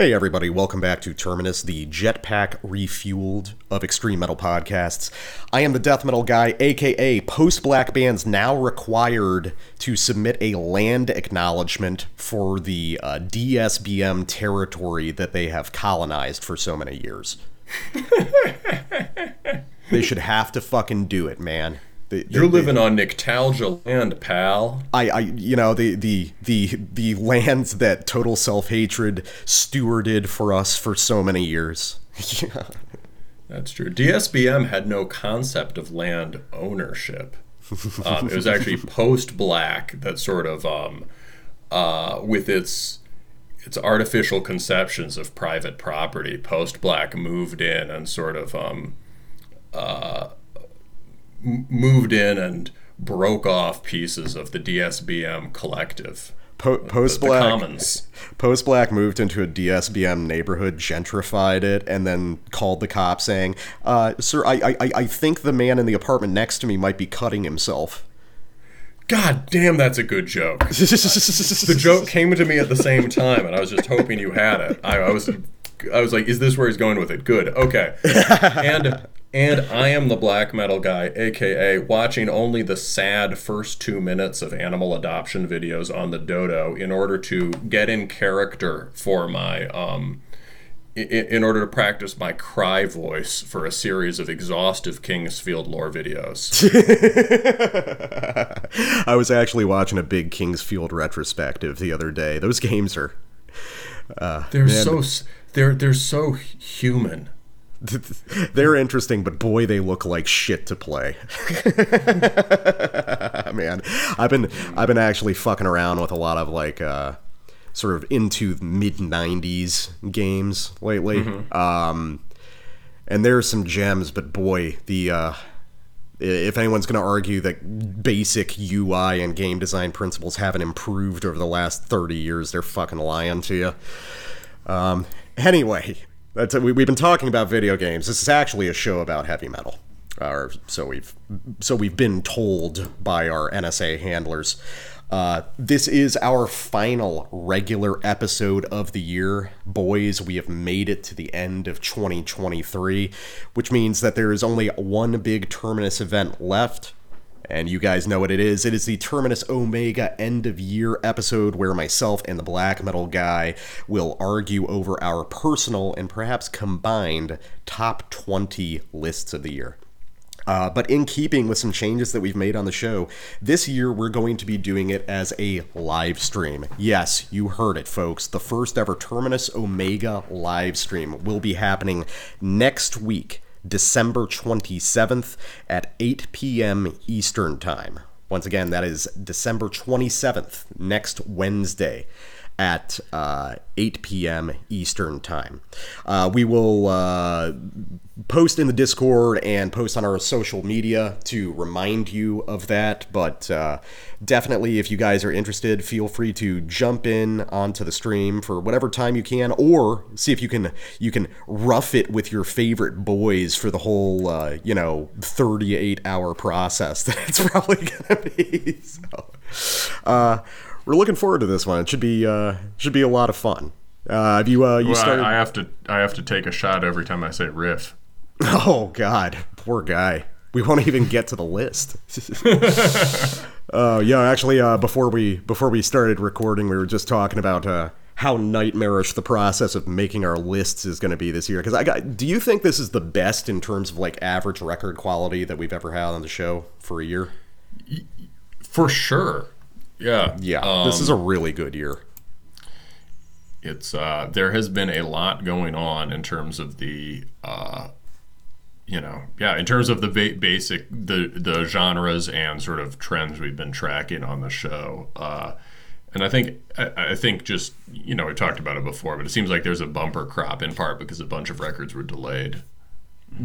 Hey, everybody, welcome back to Terminus, the jetpack refueled of extreme metal podcasts. I am the death metal guy, aka post black bands now required to submit a land acknowledgement for the uh, DSBM territory that they have colonized for so many years. they should have to fucking do it, man. They, You're living they, on Nyktalgia land, pal. I, I, you know, the the the the lands that total self hatred stewarded for us for so many years. yeah. That's true. DSBM had no concept of land ownership. Um, it was actually post Black that sort of, um, uh, with its its artificial conceptions of private property, post Black moved in and sort of um, uh, moved in and broke off pieces of the DSBM collective. Po- post black, post black moved into a DSBM neighborhood, gentrified it, and then called the cop saying, uh, "Sir, I, I, I think the man in the apartment next to me might be cutting himself." God damn, that's a good joke. the joke came to me at the same time, and I was just hoping you had it. I, I was, I was like, "Is this where he's going with it?" Good, okay. And and I am the black metal guy, aka watching only the sad first two minutes of animal adoption videos on the dodo in order to get in character for my um, in, in order to practice my cry voice for a series of exhaustive King's Field lore videos. I was actually watching a big King's Field retrospective the other day. Those games are uh, they're man. so they're they're so human. They're interesting, but boy, they look like shit to play. Man, I've been I've been actually fucking around with a lot of like uh, sort of into mid '90s games lately. Mm-hmm. Um, and there are some gems, but boy, the uh, if anyone's going to argue that basic UI and game design principles haven't improved over the last 30 years, they're fucking lying to you. Um, anyway, that's we, we've been talking about video games. This is actually a show about heavy metal, or so we've so we've been told by our NSA handlers. Uh, this is our final regular episode of the year. Boys, we have made it to the end of 2023, which means that there is only one big Terminus event left, and you guys know what it is. It is the Terminus Omega end of year episode where myself and the black metal guy will argue over our personal and perhaps combined top 20 lists of the year. Uh, but in keeping with some changes that we've made on the show, this year we're going to be doing it as a live stream. Yes, you heard it, folks. The first ever Terminus Omega live stream will be happening next week December 27th at 8 p.m. Eastern Time. Once again, that is December 27th, next Wednesday at uh, 8 p.m. Eastern Time. Uh, we will uh, post in the Discord and post on our social media to remind you of that. But uh, definitely, if you guys are interested, feel free to jump in onto the stream for whatever time you can, or see if you can you can rough it with your favorite boys for the whole uh, you know 38 hour process that it's probably gonna be. So, uh, we're looking forward to this one. It should be uh, should be a lot of fun. Uh, have you uh, you well, started? I, I have to I have to take a shot every time I say riff. Oh God, poor guy. We won't even get to the list. uh, yeah, actually, uh, before we before we started recording, we were just talking about uh, how nightmarish the process of making our lists is going to be this year. Because I got, do you think this is the best in terms of like average record quality that we've ever had on the show for a year? For sure. Yeah. Yeah. Um, this is a really good year. It's uh, there has been a lot going on in terms of the uh, you know, yeah, in terms of the ba- basic the the genres and sort of trends we've been tracking on the show. Uh, and I think I, I, think just you know we talked about it before, but it seems like there's a bumper crop in part because a bunch of records were delayed.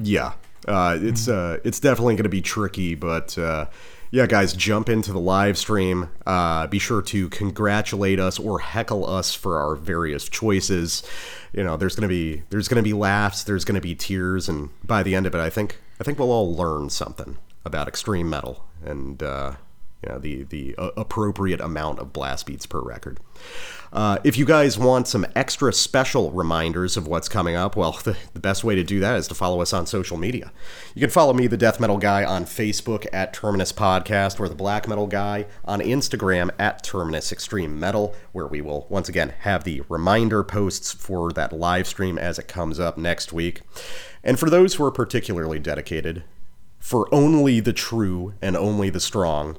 Yeah, uh, it's uh, it's definitely going to be tricky, but uh, yeah, guys, jump into the live stream. Uh, be sure to congratulate us or heckle us for our various choices. You know, there's gonna be there's gonna be laughs, there's gonna be tears, and by the end of it, I think I think we'll all learn something about extreme metal. And uh, you know, the the uh, appropriate amount of blast beats per record. Uh, if you guys want some extra special reminders of what's coming up, well, the, the, best way to do that is to follow us on social media. You can follow me, the Death Metal Guy, on Facebook at Terminus Podcast, or the Black Metal Guy on Instagram at Terminus Extreme Metal, where we will once again have the reminder posts for that live stream as it comes up next week. And for those who are particularly dedicated, for only the true and only the strong,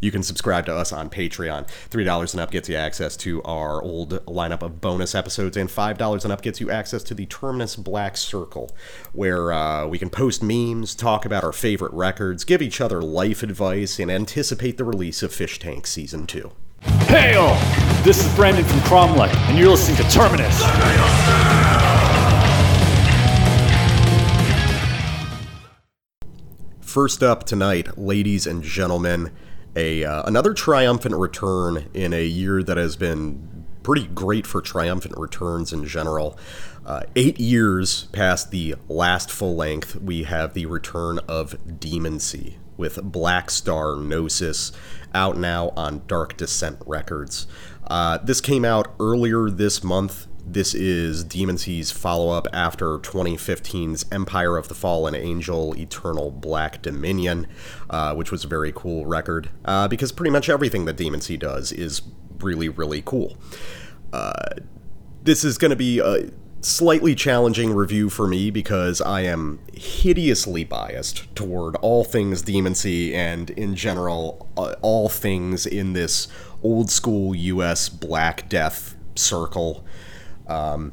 you can subscribe to us on Patreon. $3 and up gets you access to our old lineup of bonus episodes, and $5 and up gets you access to the Terminus Black Circle, where uh, we can post memes, talk about our favorite records, give each other life advice, and anticipate the release of Fish Tank Season 2. Hail! This is Brandon from Cromlech, and you're listening to Terminus. First up tonight, ladies and gentlemen, a uh, another triumphant return in a year that has been pretty great for triumphant returns in general. Uh, eight years past the last full length, we have the return of Demoncy with Black Star Gnosis out now on Dark Descent Records. Uh, this came out earlier this month this is Demoncy's follow up after 2015's Empire of the Fallen Angel Eternal Black Dominion, uh, which was a very cool record uh, because pretty much everything that Demoncy does is really, really cool. Uh, this is going to be a slightly challenging review for me because I am hideously biased toward all things Demoncy and, in general, uh, all things in this old school US Black Death circle. Um,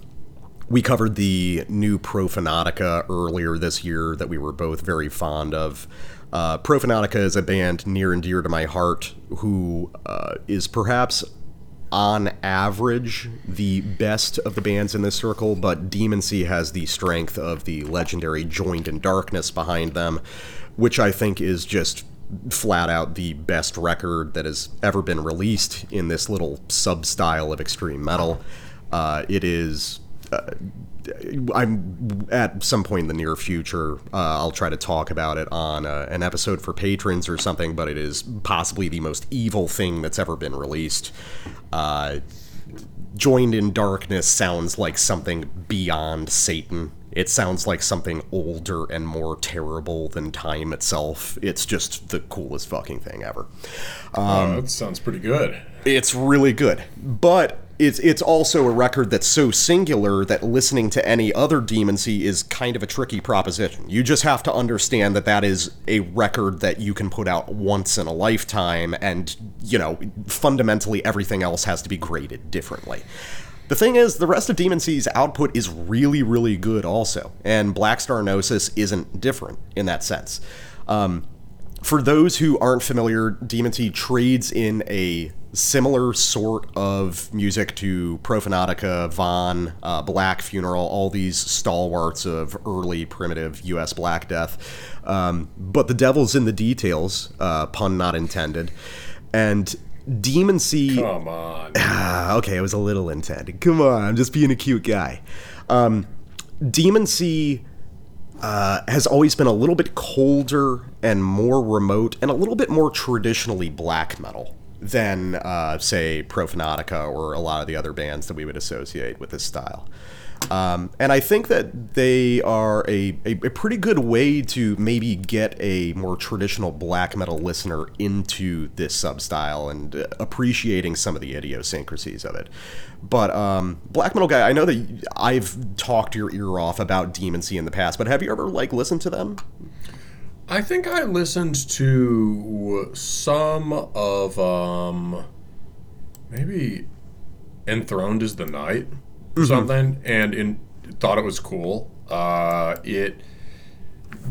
we covered the new Profanatica earlier this year that we were both very fond of. Uh, Profanatica is a band near and dear to my heart who uh, is perhaps on average the best of the bands in this circle, but Demoncy has the strength of the legendary Joined in Darkness behind them, which I think is just flat out the best record that has ever been released in this little sub style of extreme metal. Uh, it is. Uh, I'm at some point in the near future. Uh, I'll try to talk about it on uh, an episode for patrons or something. But it is possibly the most evil thing that's ever been released. Uh, Joined in darkness sounds like something beyond Satan. It sounds like something older and more terrible than time itself. It's just the coolest fucking thing ever. Um, that sounds pretty good. It's really good, but it's it's also a record that's so singular that listening to any other Demoncy is kind of a tricky proposition. You just have to understand that that is a record that you can put out once in a lifetime, and you know fundamentally everything else has to be graded differently. The thing is, the rest of Demoncy's output is really, really good also, and Black Star Gnosis isn't different in that sense. Um, for those who aren't familiar, Demoncy trades in a similar sort of music to Profanatica, Von, uh, Black Funeral, all these stalwarts of early primitive U.S. Black Death. Um, but the devil's in the details, uh, pun not intended. And Demoncy. Come on. Ah, okay, it was a little intended. Come on, I'm just being a cute guy. Um, Demoncy. Uh, has always been a little bit colder and more remote and a little bit more traditionally black metal than, uh, say, Profanatica or a lot of the other bands that we would associate with this style. Um, and I think that they are a, a, a, pretty good way to maybe get a more traditional black metal listener into this substyle and uh, appreciating some of the idiosyncrasies of it. But um, black metal guy, I know that I've talked your ear off about Demoncy in the past, but have you ever like listened to them? I think I listened to some of um maybe Enthroned is the Night or mm-hmm. something and in thought it was cool. Uh it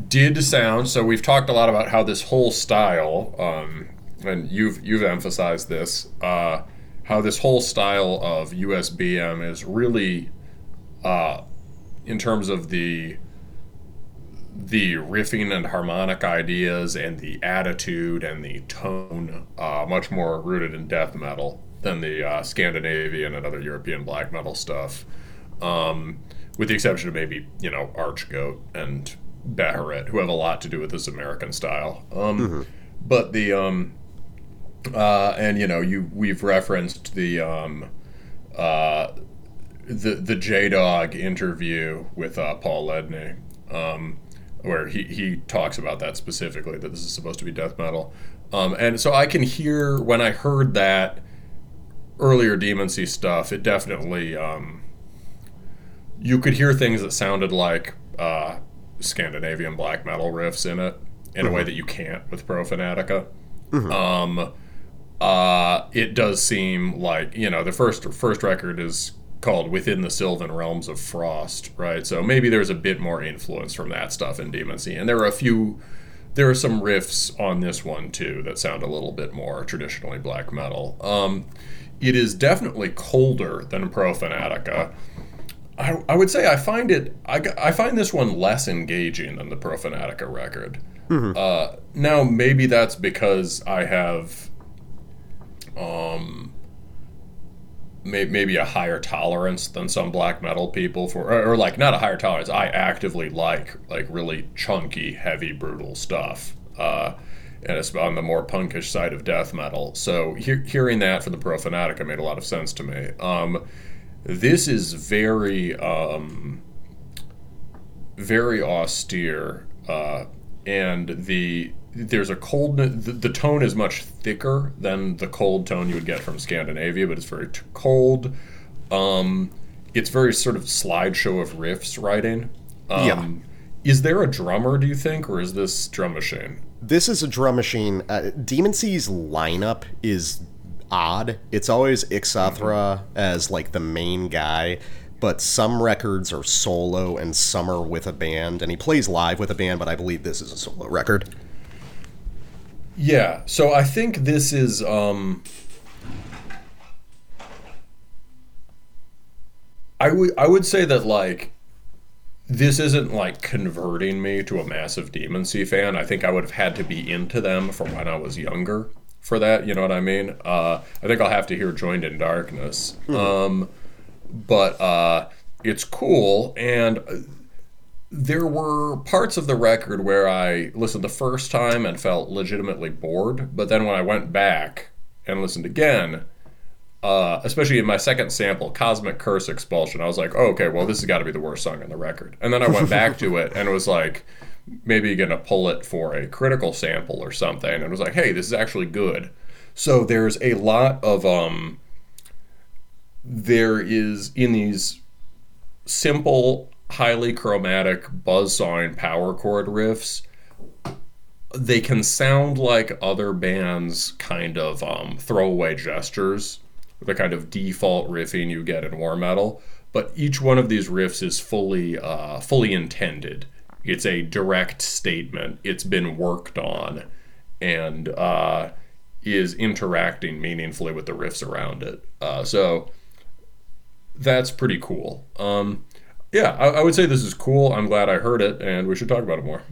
did sound so we've talked a lot about how this whole style um and you've you've emphasized this uh how this whole style of USBM is really uh in terms of the the riffing and harmonic ideas and the attitude and the tone uh, much more rooted in death metal than the uh, Scandinavian and other European black metal stuff, um, with the exception of maybe you know Archgoat and Beharit, who have a lot to do with this American style. Um, mm-hmm. But the um, Uh, and you know, you we've referenced the um, uh, the the J Dog interview with uh, Paul Ledney, um, where he he talks about that specifically that this is supposed to be death metal, um, and so I can hear when I heard that earlier Demoncy stuff, it definitely um, you could hear things that sounded like uh, Scandinavian black metal riffs in it in a way that you can't with Profanatica. Um, uh, it does seem like you know the first first record is called "Within the Sylvan Realms of Frost," right? So maybe there's a bit more influence from that stuff in Demoncy, and there are a few. There are some riffs on this one too that sound a little bit more traditionally black metal. Um, it is definitely colder than Profanatica. I, I would say I find it I, I find this one less engaging than the Profanatica record. Uh, now maybe that's because I have um may, maybe a higher tolerance than some black metal people for or, or like not a higher tolerance. I actively like like really chunky, heavy, brutal stuff. Uh, and it's on the more punkish side of death metal. So he- hearing that from the Profanatica made a lot of sense to me. Um, this is very um, very austere uh, and the there's a cold the, the tone is much thicker than the cold tone you would get from scandinavia but it's very t- cold um, it's very sort of slideshow of riffs writing um, Yeah. is there a drummer do you think or is this drum machine This is a drum machine. Uh, Demoncy's lineup is odd. It's always Ixithra as like the main guy, but some records are solo and some are with a band. And he plays live with a band, but I believe this is a solo record. Yeah, so I think this is um I would I would say that like this isn't like converting me to a massive Demoncy fan. I think I would have had to be into them from when I was younger for that, you know what I mean? Uh I think I'll have to hear Joined in Darkness. Um but uh it's cool and uh, there were parts of the record where I listened the first time and felt legitimately bored, but then when I went back and listened again, uh, especially in my second sample, Cosmic Curse Expulsion, I was like, oh, okay, well, this has got to be the worst song on the record. And then I went back to it and it was like, maybe going to pull it for a critical sample or something. And it was like, hey, this is actually good. So there's a lot of, um, there is in these simple, highly chromatic buzzsawing power chord riffs. They can sound like other bands' kind of um, throwaway gestures, the kind of default riffing you get in war metal. But each one of these riffs is fully, uh, fully intended. It's a direct statement. It's been worked on, and uh, is interacting meaningfully with the riffs around it. Uh, so that's pretty cool. Um, yeah, I, I would say this is cool. I'm glad I heard it, and we should talk about it more.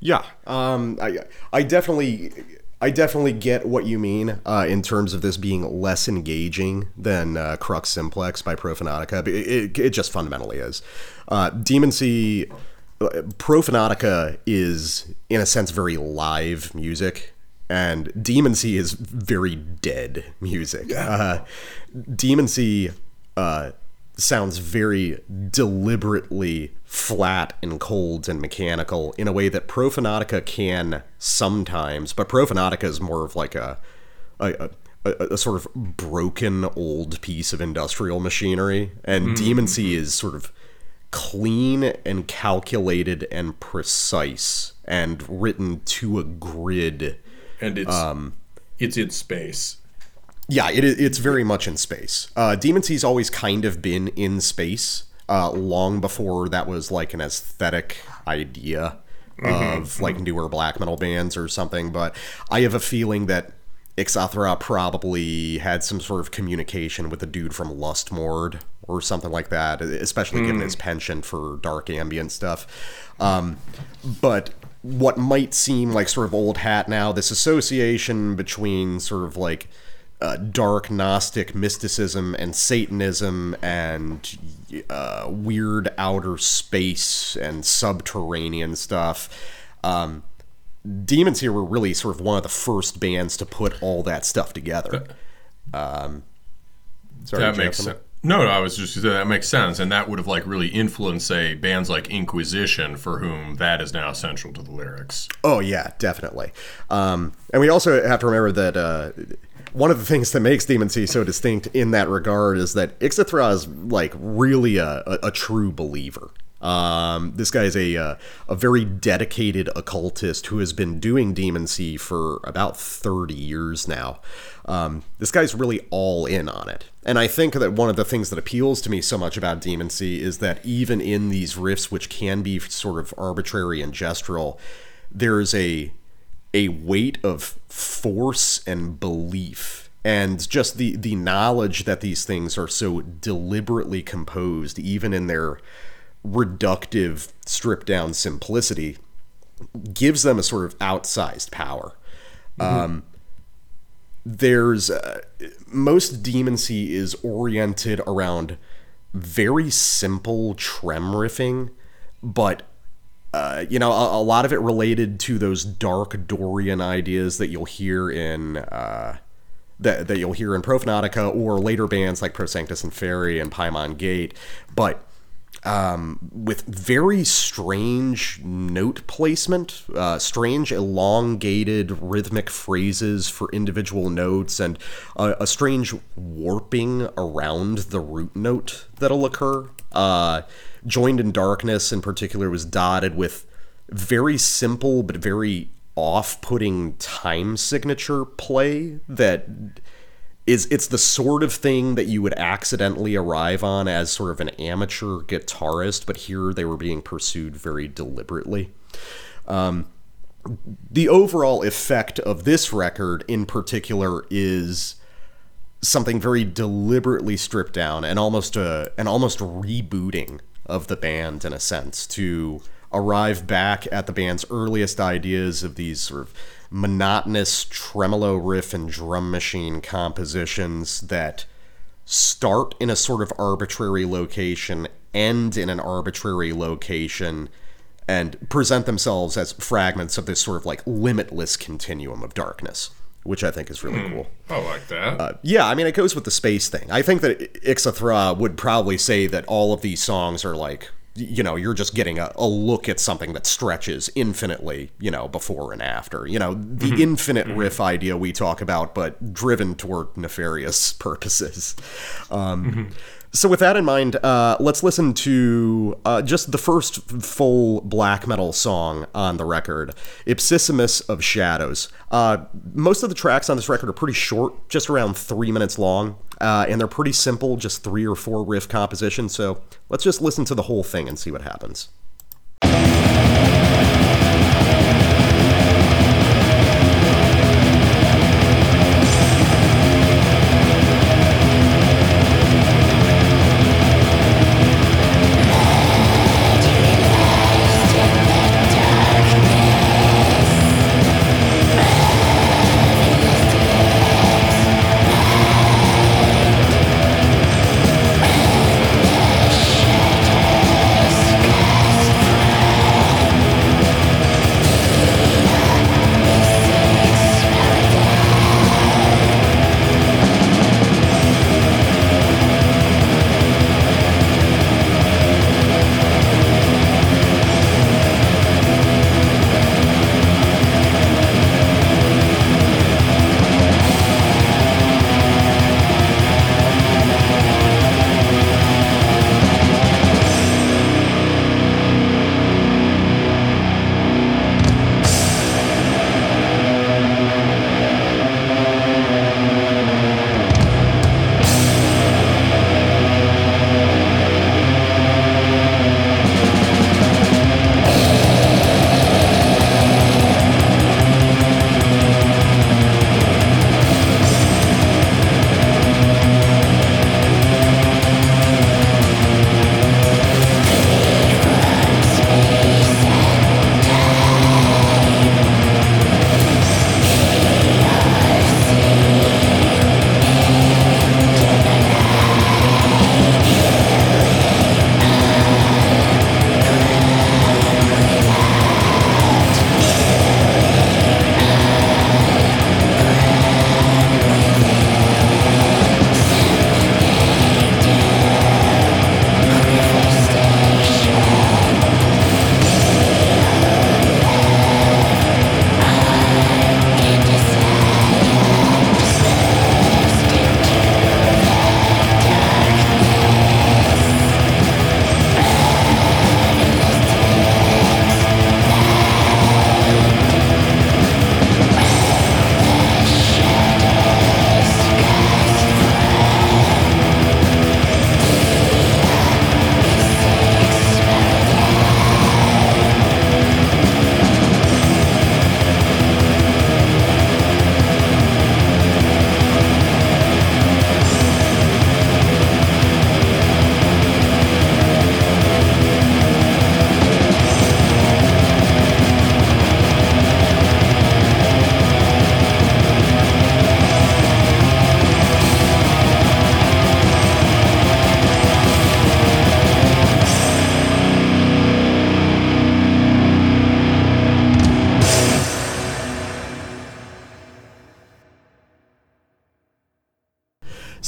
Yeah, um, I, I definitely, I definitely get what you mean uh, in terms of this being less engaging than uh, Crux Simplex by Profanatica. It, it, it just fundamentally is. Uh, Demoncy, uh, Profanatica is in a sense very live music. And Demon Demoncy is very dead music. Uh, Demoncy uh, sounds very deliberately flat and cold and mechanical in a way that Profanatica can sometimes, but Profanatica is more of like a a, a, a sort of broken old piece of industrial machinery, and mm. Demoncy is sort of clean and calculated and precise and written to a grid. And it's um, it's in space. Yeah, it, it's very much in space. Uh, Demoncy's always kind of been in space, uh, long before that was like an aesthetic idea of like newer black metal bands or something. But I have a feeling that Ixithra probably had some sort of communication with the dude from Lustmord or something like that, especially given his penchant for dark ambient stuff. Um, but what might seem like sort of old hat now, this association between sort of like uh, dark Gnostic mysticism and Satanism and uh, weird outer space and subterranean stuff. Um, Demoncy were really sort of one of the first bands to put all that stuff together. Um, sorry, that makes sense. No, no, I was just that makes sense, and that would have like really influenced, say, bands like Inquisition, for whom that is now central to the lyrics. Oh yeah, definitely. Um, and we also have to remember that uh, one of the things that makes Demoncy so distinct in that regard is that Ixithra is like really a, a, a true believer. Um, this guy is a uh, a very dedicated occultist who has been doing Demoncy for about thirty years now. Um, this guy's really all in on it, and I think that one of the things that appeals to me so much about Demoncy is that even in these riffs, which can be sort of arbitrary and gestural, there's a a weight of force and belief. And just the the knowledge that these things are so deliberately composed even in their reductive stripped down simplicity gives them a sort of outsized power. Um, there's uh, most demoncy is oriented around very simple trem riffing but uh, you know, a, a, lot of it related to those dark Dorian ideas that you'll hear in uh, that that you'll hear in Profanatica or later bands like Prosanctus and Fairy and Paimon Gate, but um, with very strange note placement, uh, strange elongated rhythmic phrases for individual notes, and a, a strange warping around the root note that'll occur. Uh, Joined in Darkness, in particular, was dotted with very simple but very off putting time signature play that is it's the sort of thing that you would accidentally arrive on as sort of an amateur guitarist, but here they were being pursued very deliberately. Um, the overall effect of this record in particular is something very deliberately stripped down and almost a an almost rebooting of the band in a sense to arrive back at the band's earliest ideas of these sort of monotonous tremolo riff and drum machine compositions that start in a sort of arbitrary location, end in an arbitrary location, and present themselves as fragments of this sort of like limitless continuum of darkness, which I think is really cool. I like that. Uh, yeah, I mean, it goes with the space thing. I think that Ixithra would probably say that all of these songs are like, you know, you're just getting a, a look at something that stretches infinitely, you know, before and after. You know, the infinite riff idea we talk about, but driven toward nefarious purposes. Um, So, with that in mind, uh, let's listen to uh, just the first full black metal song on the record, Ipsissimus of Shadows. Uh, most of the tracks on this record are pretty short, just around three minutes long, uh, and they're pretty simple, just three or four riff compositions. So, let's just listen to the whole thing and see what happens.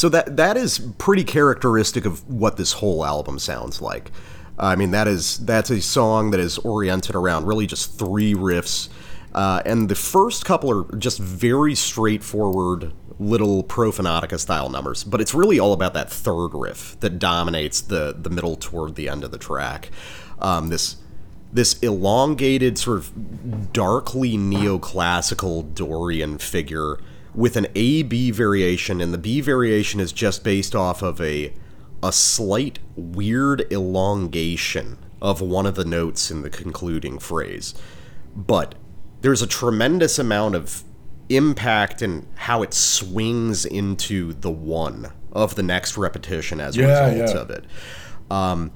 So that that is pretty characteristic of what this whole album sounds like. I mean, that is that's a song that is oriented around really just three riffs, uh, and the first couple are just very straightforward little Profanatica style numbers. But it's really all about that third riff that dominates the the middle toward the end of the track. Um, this this elongated sort of darkly neoclassical Dorian figure with an A B variation, and the B variation is just based off of a a slight weird elongation of one of the notes in the concluding phrase. But there's a tremendous amount of impact and how it swings into the one of the next repetition as a Yeah, result yeah. of it. Um,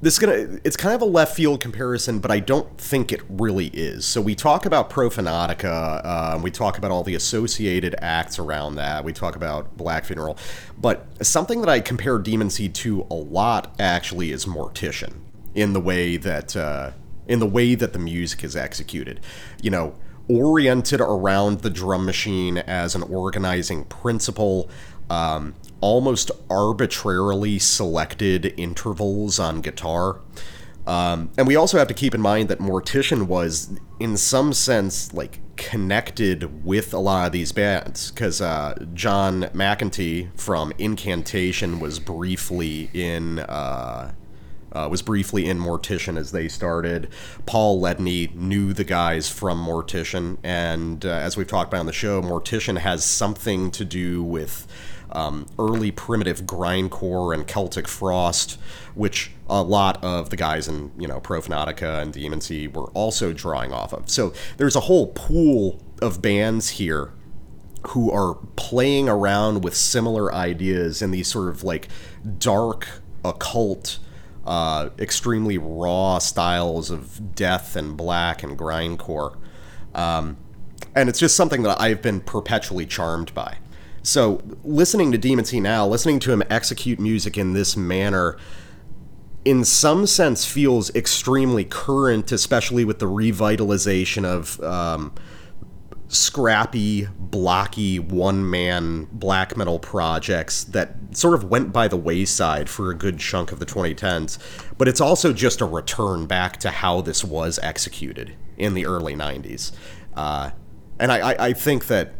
this is gonna it's kind of a left field comparison but i don't think it really is. So we talk about profanatica uh, we talk about all the associated acts around that we talk about black funeral but something that i compare Demoncy to a lot actually is mortician in the way that uh, in the way that the music is executed. You know oriented around the drum machine as an organizing principle um, almost arbitrarily selected intervals on guitar. Um, and we also have to keep in mind that Mortician was, in some sense, like connected with a lot of these bands because uh, John McEntee from Incantation was briefly in. Uh, uh, was briefly in Mortician as they started. Paul Ledney knew the guys from Mortician, and uh, as we've talked about on the show, Mortician has something to do with um, early primitive grindcore and Celtic Frost, which a lot of the guys in you know Profanatica and Seed were also drawing off of. So there's a whole pool of bands here who are playing around with similar ideas in these sort of like dark occult uh, extremely raw styles of death and black and grindcore um, and it's just something that i've been perpetually charmed by so listening to Demoncy now listening to him execute music in this manner in some sense feels extremely current especially with the revitalization of um, scrappy, blocky, one man black metal projects that sort of went by the wayside for a good chunk of the 2010s. But it's also just a return back to how this was executed in the early 90s. Uh, and I, I, I think that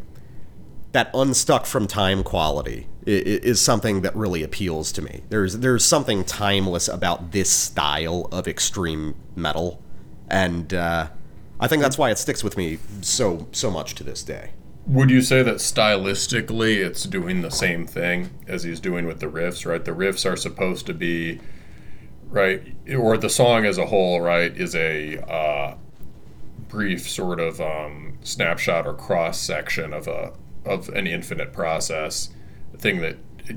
that unstuck from time quality is something that really appeals to me. There's there's something timeless about this style of extreme metal, and uh, I think that's why it sticks with me so so much to this day. Would you say that stylistically it's doing the same thing as he's doing with the riffs, right? The riffs are supposed to be, right, or the song as a whole, right, is a uh, brief sort of um, snapshot or cross section of a of an infinite process, a thing that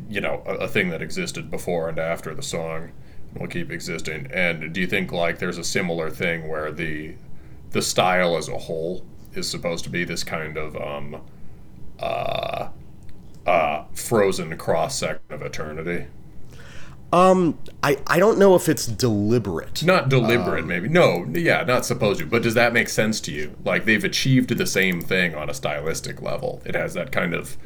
you know, a, a thing that existed before and after the song will keep existing. And do you think like there's a similar thing where the the style as a whole is supposed to be this kind of um, uh, uh, frozen cross section of eternity? I, I don't know if it's deliberate. Not deliberate, maybe. No, yeah, not supposed to. But does that make sense to you? Like they've achieved the same thing on a stylistic level. It has that kind of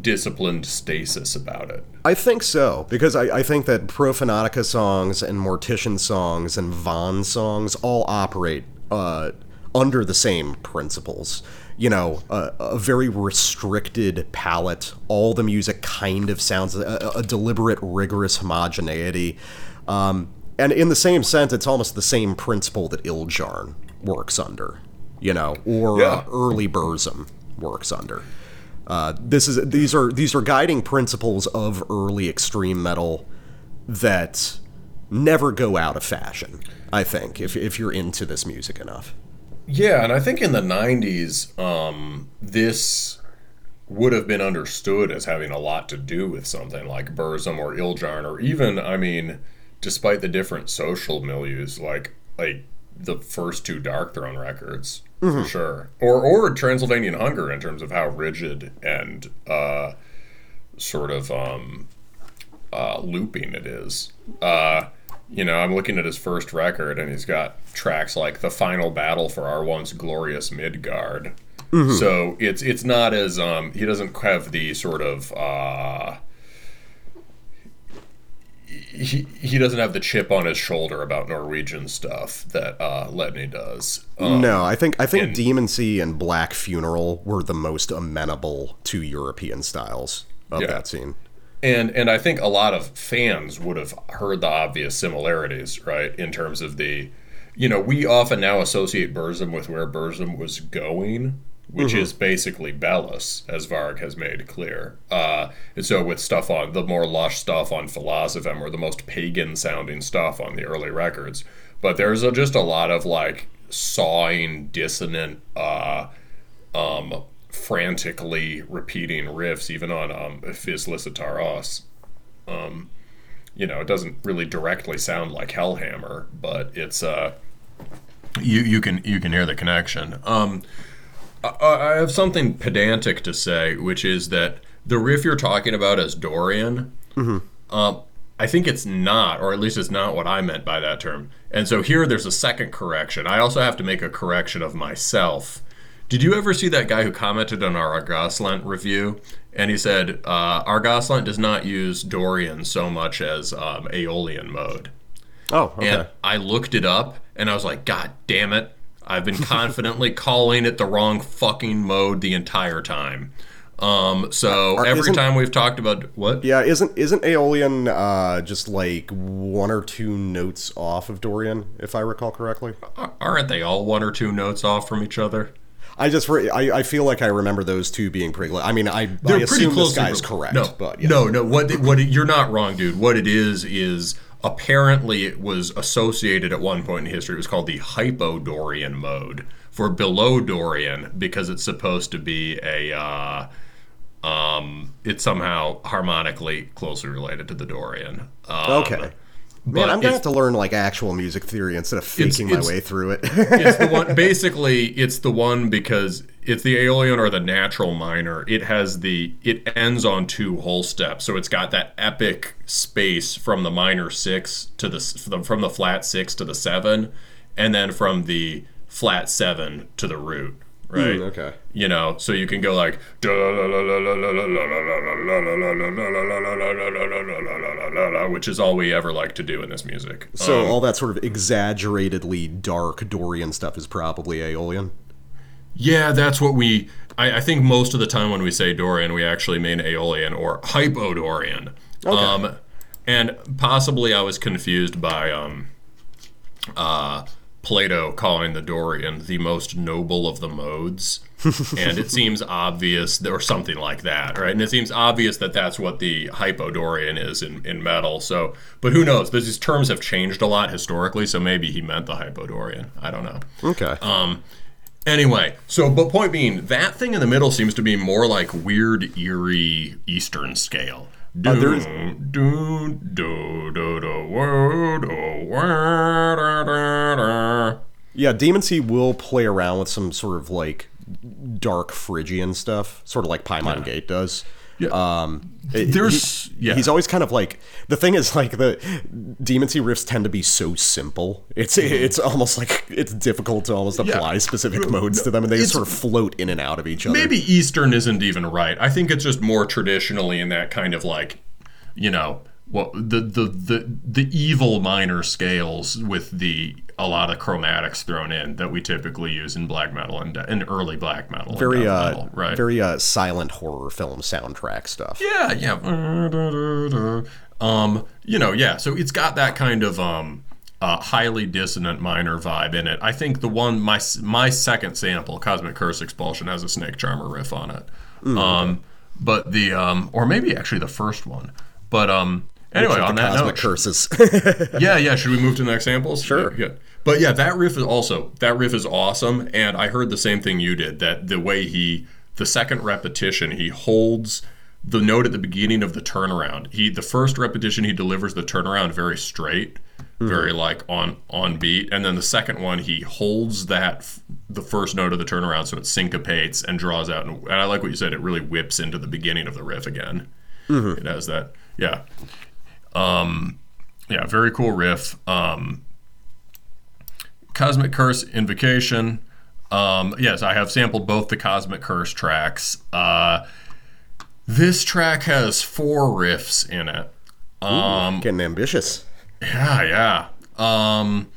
disciplined stasis about it. I think so because I, I think that Profanatica songs and Mortician songs and Von songs all operate uh, under the same principles. You know, a, a very restricted palette. All the music kind of sounds a, a deliberate, rigorous homogeneity. Um, and in the same sense, it's almost the same principle that Ildjarn works under. You know, or Yeah. uh, early Burzum works under. Uh, this is these are these are guiding principles of early extreme metal that never go out of fashion. I think if if you're into this music enough. Yeah, and I think in the '90s, um, this would have been understood as having a lot to do with something like Burzum or Ildjarn, or even, I mean, despite the different social milieus, like like the first two Darkthrone records, for sure, or or Transylvanian Hunger in terms of how rigid and uh, sort of um, uh, looping it is. Uh, you know, I'm looking at his first record, and he's got tracks like "The Final Battle for Our Once Glorious Midgard," So it's it's not as um, he doesn't have the sort of uh, he he doesn't have the chip on his shoulder about Norwegian stuff that uh, Ledney does. Um, no, I think I think and- Demoncy and Black Funeral were the most amenable to European styles of Yeah. that scene. And and I think a lot of fans would have heard the obvious similarities, right? In terms of the, you know, we often now associate Burzum with where Burzum was going, which is basically Belus, as Varg has made clear. Uh, and so with stuff on the more lush stuff on Filosofem or the most pagan sounding stuff on the early records, but there's a, just a lot of like sawing, dissonant. Uh, um, frantically repeating riffs, even on um, Hvis lyset tar oss. Um, you know, it doesn't really directly sound like Hellhammer, but it's uh, you you can you can hear the connection. Um, I, I have something pedantic to say, which is that the riff you're talking about as Dorian, um, I think it's not, or at least it's not what I meant by that term. And so here there's a second correction. I also have to make a correction of myself. Did you ever see that guy who commented on our Argoslent review? And he said, uh, Argoslent does not use Dorian so much as um, Aeolian mode. Oh, okay. And I looked it up and I was like, God damn it. I've been confidently calling it the wrong fucking mode the entire time. Um, so Are- every time we've talked about what? yeah, isn't isn't Aeolian uh, just like one or two notes off of Dorian, if I recall correctly? Aren't they all one or two notes off from each other? I just re- I, I feel like I remember those two being pretty. I mean, I, I They're pretty assume close. this guy's correct, No, but yeah. no, no. What what you're not wrong, dude. What it is is apparently it was associated at one point in history. It was called the hypodorian mode for below Dorian because it's supposed to be a. Uh, um, it's somehow harmonically closely related to the Dorian. Um, Okay. But Man, I'm gonna have to learn like actual music theory instead of faking my it's- way through it. it's the one basically it's the one because it's the aeolian or the natural minor it has the it ends on two whole steps so it's got that epic space from the minor six to the from the flat six to the seven and then from the flat seven to the root right Mm, okay. you know so you can go like which is all we ever like to do in this music so Um, all that sort of exaggeratedly dark Dorian stuff is probably Aeolian. Yeah, that's what we. I, I think most of the time when we say Dorian, we actually mean Aeolian or Hypodorian. Um, and possibly I was confused by um, uh, Plato calling the Dorian the most noble of the modes. and it seems obvious, or something like that, right? And it seems obvious that that's what the Hypodorian is in, in metal. So, but who knows? These terms have changed a lot historically, so maybe he meant the Hypodorian. I don't know. Okay. Um, anyway, so but point being, that thing in the middle seems to be more like weird, eerie Eastern scale. Do, there's- do, do, do, do, wo, do, wa, da, da, da. yeah, Demoncy will play around with some sort of like dark Phrygian stuff, sort of like Paimon Gate does. Yeah. Um, There's- he- yeah. he's always kind of like the thing is like the Demoncy riffs tend to be so simple. It's it's almost like it's difficult to almost apply specific modes to them, and they It's- sort of float in and out of each other. Maybe Eastern isn't even right. I think it's just more traditionally in that kind of like, you know, well, the the the the evil minor scales with the a lot of chromatics thrown in that we typically use in black metal and in early black metal. and very uh metal, right? very uh silent horror film soundtrack stuff. Yeah, yeah. Um, you know, yeah. So it's got that kind of um, uh, highly dissonant minor vibe in it. I think the one my my second sample, Cosmic Curse Expulsion, has a Snake Charmer riff on it. Mm, um, but the um, or maybe actually the first one. But um, anyway, on that note, curses. yeah, yeah. Should we move to the next samples? Sure. Yeah. But yeah, that riff is also that riff is awesome, and I heard the same thing you did. That the way he, the second repetition, he holds the note at the beginning of the turnaround. He the first repetition he delivers the turnaround very straight, very like on on beat, and then the second one he holds that f- the first note of the turnaround so it syncopates and draws out. And, and I like what you said. It really whips into the beginning of the riff again. It has that. Yeah. Um, yeah, very cool riff. Um, Cosmic Curse Invocation. Um, yes, I have sampled both the Cosmic Curse tracks. Uh, this track has four riffs in it. Um, Getting ambitious. yeah, yeah. Um,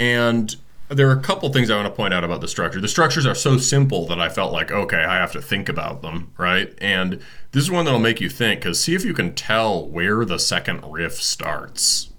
and there are a couple things I want to point out about the structure. The structures are so simple that I felt like, okay, I have to think about them, right? And this is one that'll make you think, because see if you can tell where the second riff starts.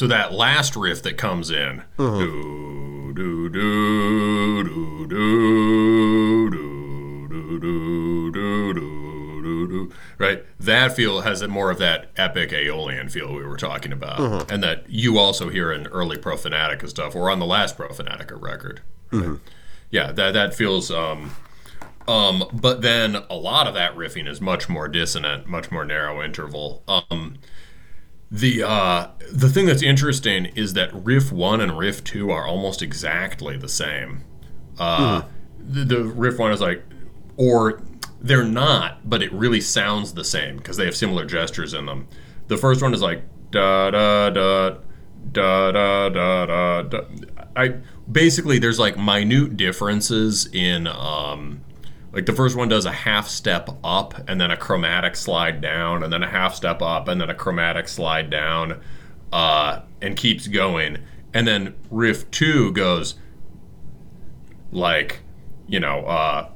So that last riff that comes in, do do do do do do do do do do do do, right? That feel has a more of that epic Aeolian feel we were talking about, and that you also hear in early Profanatica stuff, or on the last Profanatica record. Yeah, that that feels. Um, um, but then a lot of that riffing is much more dissonant, much more narrow interval. Um, the uh, the thing that's interesting is that riff one and riff two are almost exactly the same. Uh, the, the riff one is like, or they're not, but it really sounds the same because they have similar gestures in them. The first one is like da da da da da da da. da. I basically there's like minute differences in um, like the first one does a half step up and then a chromatic slide down and then a half step up and then a chromatic slide down uh, and keeps going. And then riff two goes like you know uh,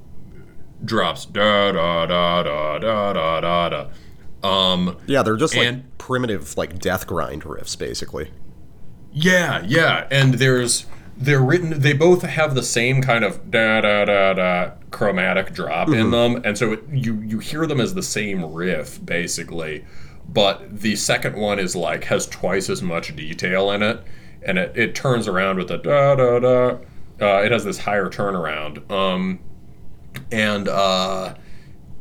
drops da da da da da da da da. Um Yeah, they're just like primitive, like death grind riffs, basically. Yeah, yeah, and there's they're written. They both have the same kind of da da da da chromatic drop in them, and so it, you you hear them as the same riff basically, but the second one is like has twice as much detail in it, and it, it turns around with the da da da. Uh, it has this higher turnaround, um, and uh,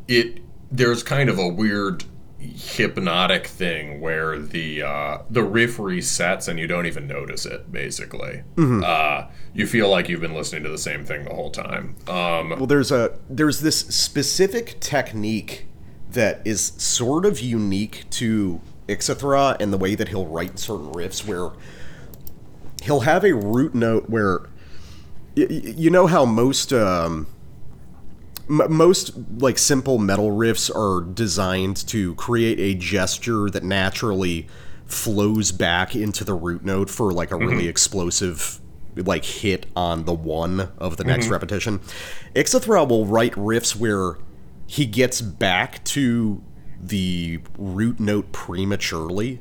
it there's kind of a weird hypnotic thing where the uh, the riff resets and you don't even notice it. Basically, uh, you feel like you've been listening to the same thing the whole time. Um, Well, there's a there's this specific technique that is sort of unique to Ixithra and the way that he'll write certain riffs, where he'll have a root note where y- you know how most um, m- most like simple metal riffs are designed to create a gesture that naturally flows back into the root note for like a really explosive like hit on the one of the next repetition. Ixithra will write riffs where he gets back to the root note prematurely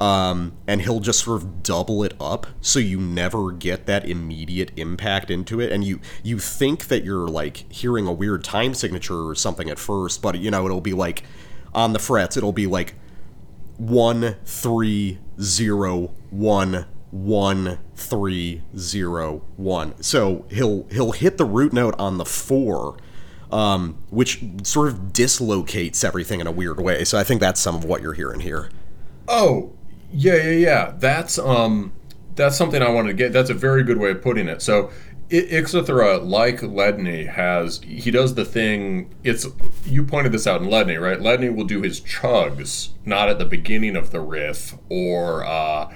um, and he'll just sort of double it up so you never get that immediate impact into it. And you you think that you're like hearing a weird time signature or something at first but you know it'll be like on the frets it'll be like one three zero one one three zero one. So he'll he'll hit the root note on the four um, which sort of dislocates everything in a weird way so i think that's some of what you're hearing here Oh, yeah, yeah, yeah. That's um, that's something I wanted to get. That's a very good way of putting it. So, I- Ixithra, like Ledney, has he does the thing. It's you pointed this out in Ledney, right? Ledney will do his chugs not at the beginning of the riff, or uh,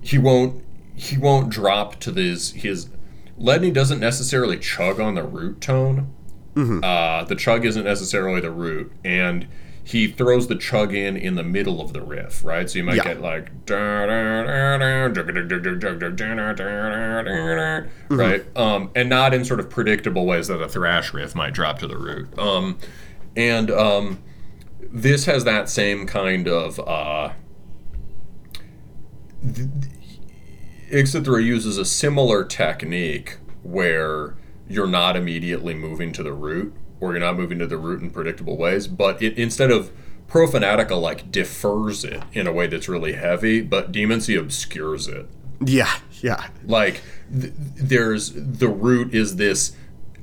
he won't he won't drop to his his. Ledney doesn't necessarily chug on the root tone. Uh, the chug isn't necessarily the root, and he throws the chug in in the middle of the riff, right? So you might Yeah. get like right, um, and not in sort of predictable ways that a thrash riff might drop to the root. Um, and um, this has that same kind of. Uh, Ixithra uses a similar technique where you're not immediately moving to the root, or you're not moving to the root in predictable ways, but it instead of Profanatica like defers it in a way that's really heavy, but Demoncy obscures it. yeah yeah Like th- there's the root is this.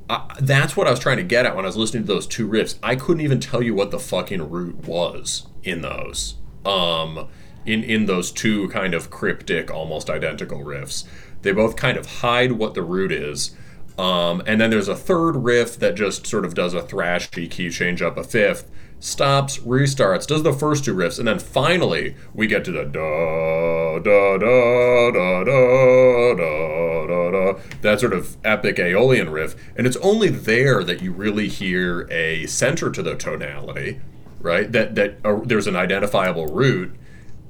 Uh, that's what I was trying to get at when I was listening to those two riffs. I couldn't even tell you what the fucking root was in those. Um, in in those two kind of cryptic, almost identical riffs. They both kind of hide what the root is. Um, and then there's a third riff that just sort of does a thrashy key change up a fifth, stops, restarts, does the first two riffs, and then finally we get to the da da da da da da da da that sort of epic Aeolian riff, and it's only there that you really hear a center to the tonality, right? That that uh, there's an identifiable root.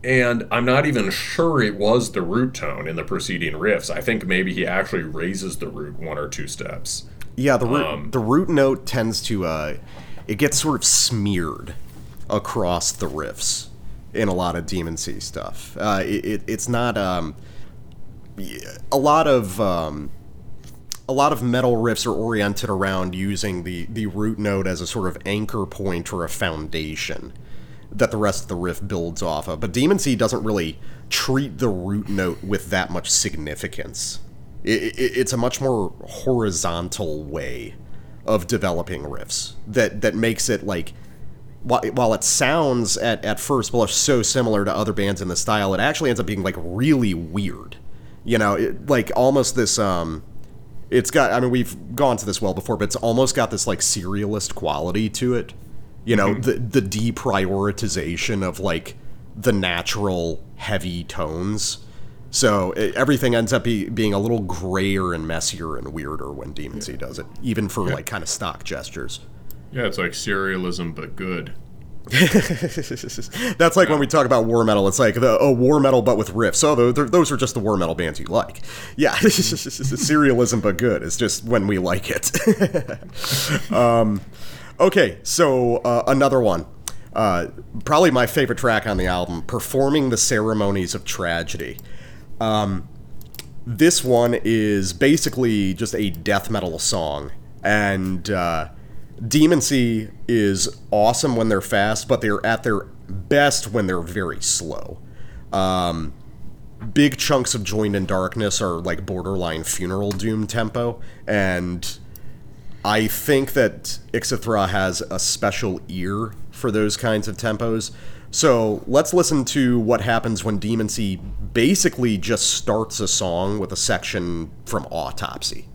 And I'm not even sure it was the root tone in the preceding riffs. I think maybe he actually raises the root one or two steps. Yeah, the root, Um, the root note tends to uh, it gets sort of smeared across the riffs in a lot of Demoncy stuff. Uh, it, it, it's not um, a lot of um, a lot of metal riffs are oriented around using the the root note as a sort of anchor point or a foundation that the rest of the riff builds off of. But Demoncy doesn't really treat the root note with that much significance. It, it, it's a much more horizontal way of developing riffs that that makes it like while, while it sounds at, at first blush so similar to other bands in the style, it actually ends up being like really weird. You know, it, like almost this um it's got I mean we've gone to this well before, but it's almost got this like serialist quality to it. You know, the the deprioritization of like the natural heavy tones. So it, everything ends up be, being a little grayer and messier and weirder when Demoncy does it, even for like kind of stock gestures. Yeah, it's like serialism, but good. That's like when we talk about war metal. It's like the oh war metal, but with riffs. Oh, tho- tho- those are just the war metal bands you like. Yeah, serialism, but good. It's just when we like it. um, okay, so uh, another one. Uh, probably my favorite track on the album, "Performing the Ceremonies of Tragedy." Um, this one is basically just a death metal song, and uh, Demoncy is awesome when they're fast, but they're at their best when they're very slow. Um, big chunks of Joined in Darkness are like borderline funeral doom tempo, and I think that Ixithra has a special ear for those kinds of tempos. So let's listen to what happens when Demoncy basically just starts a song with a section from Autopsy.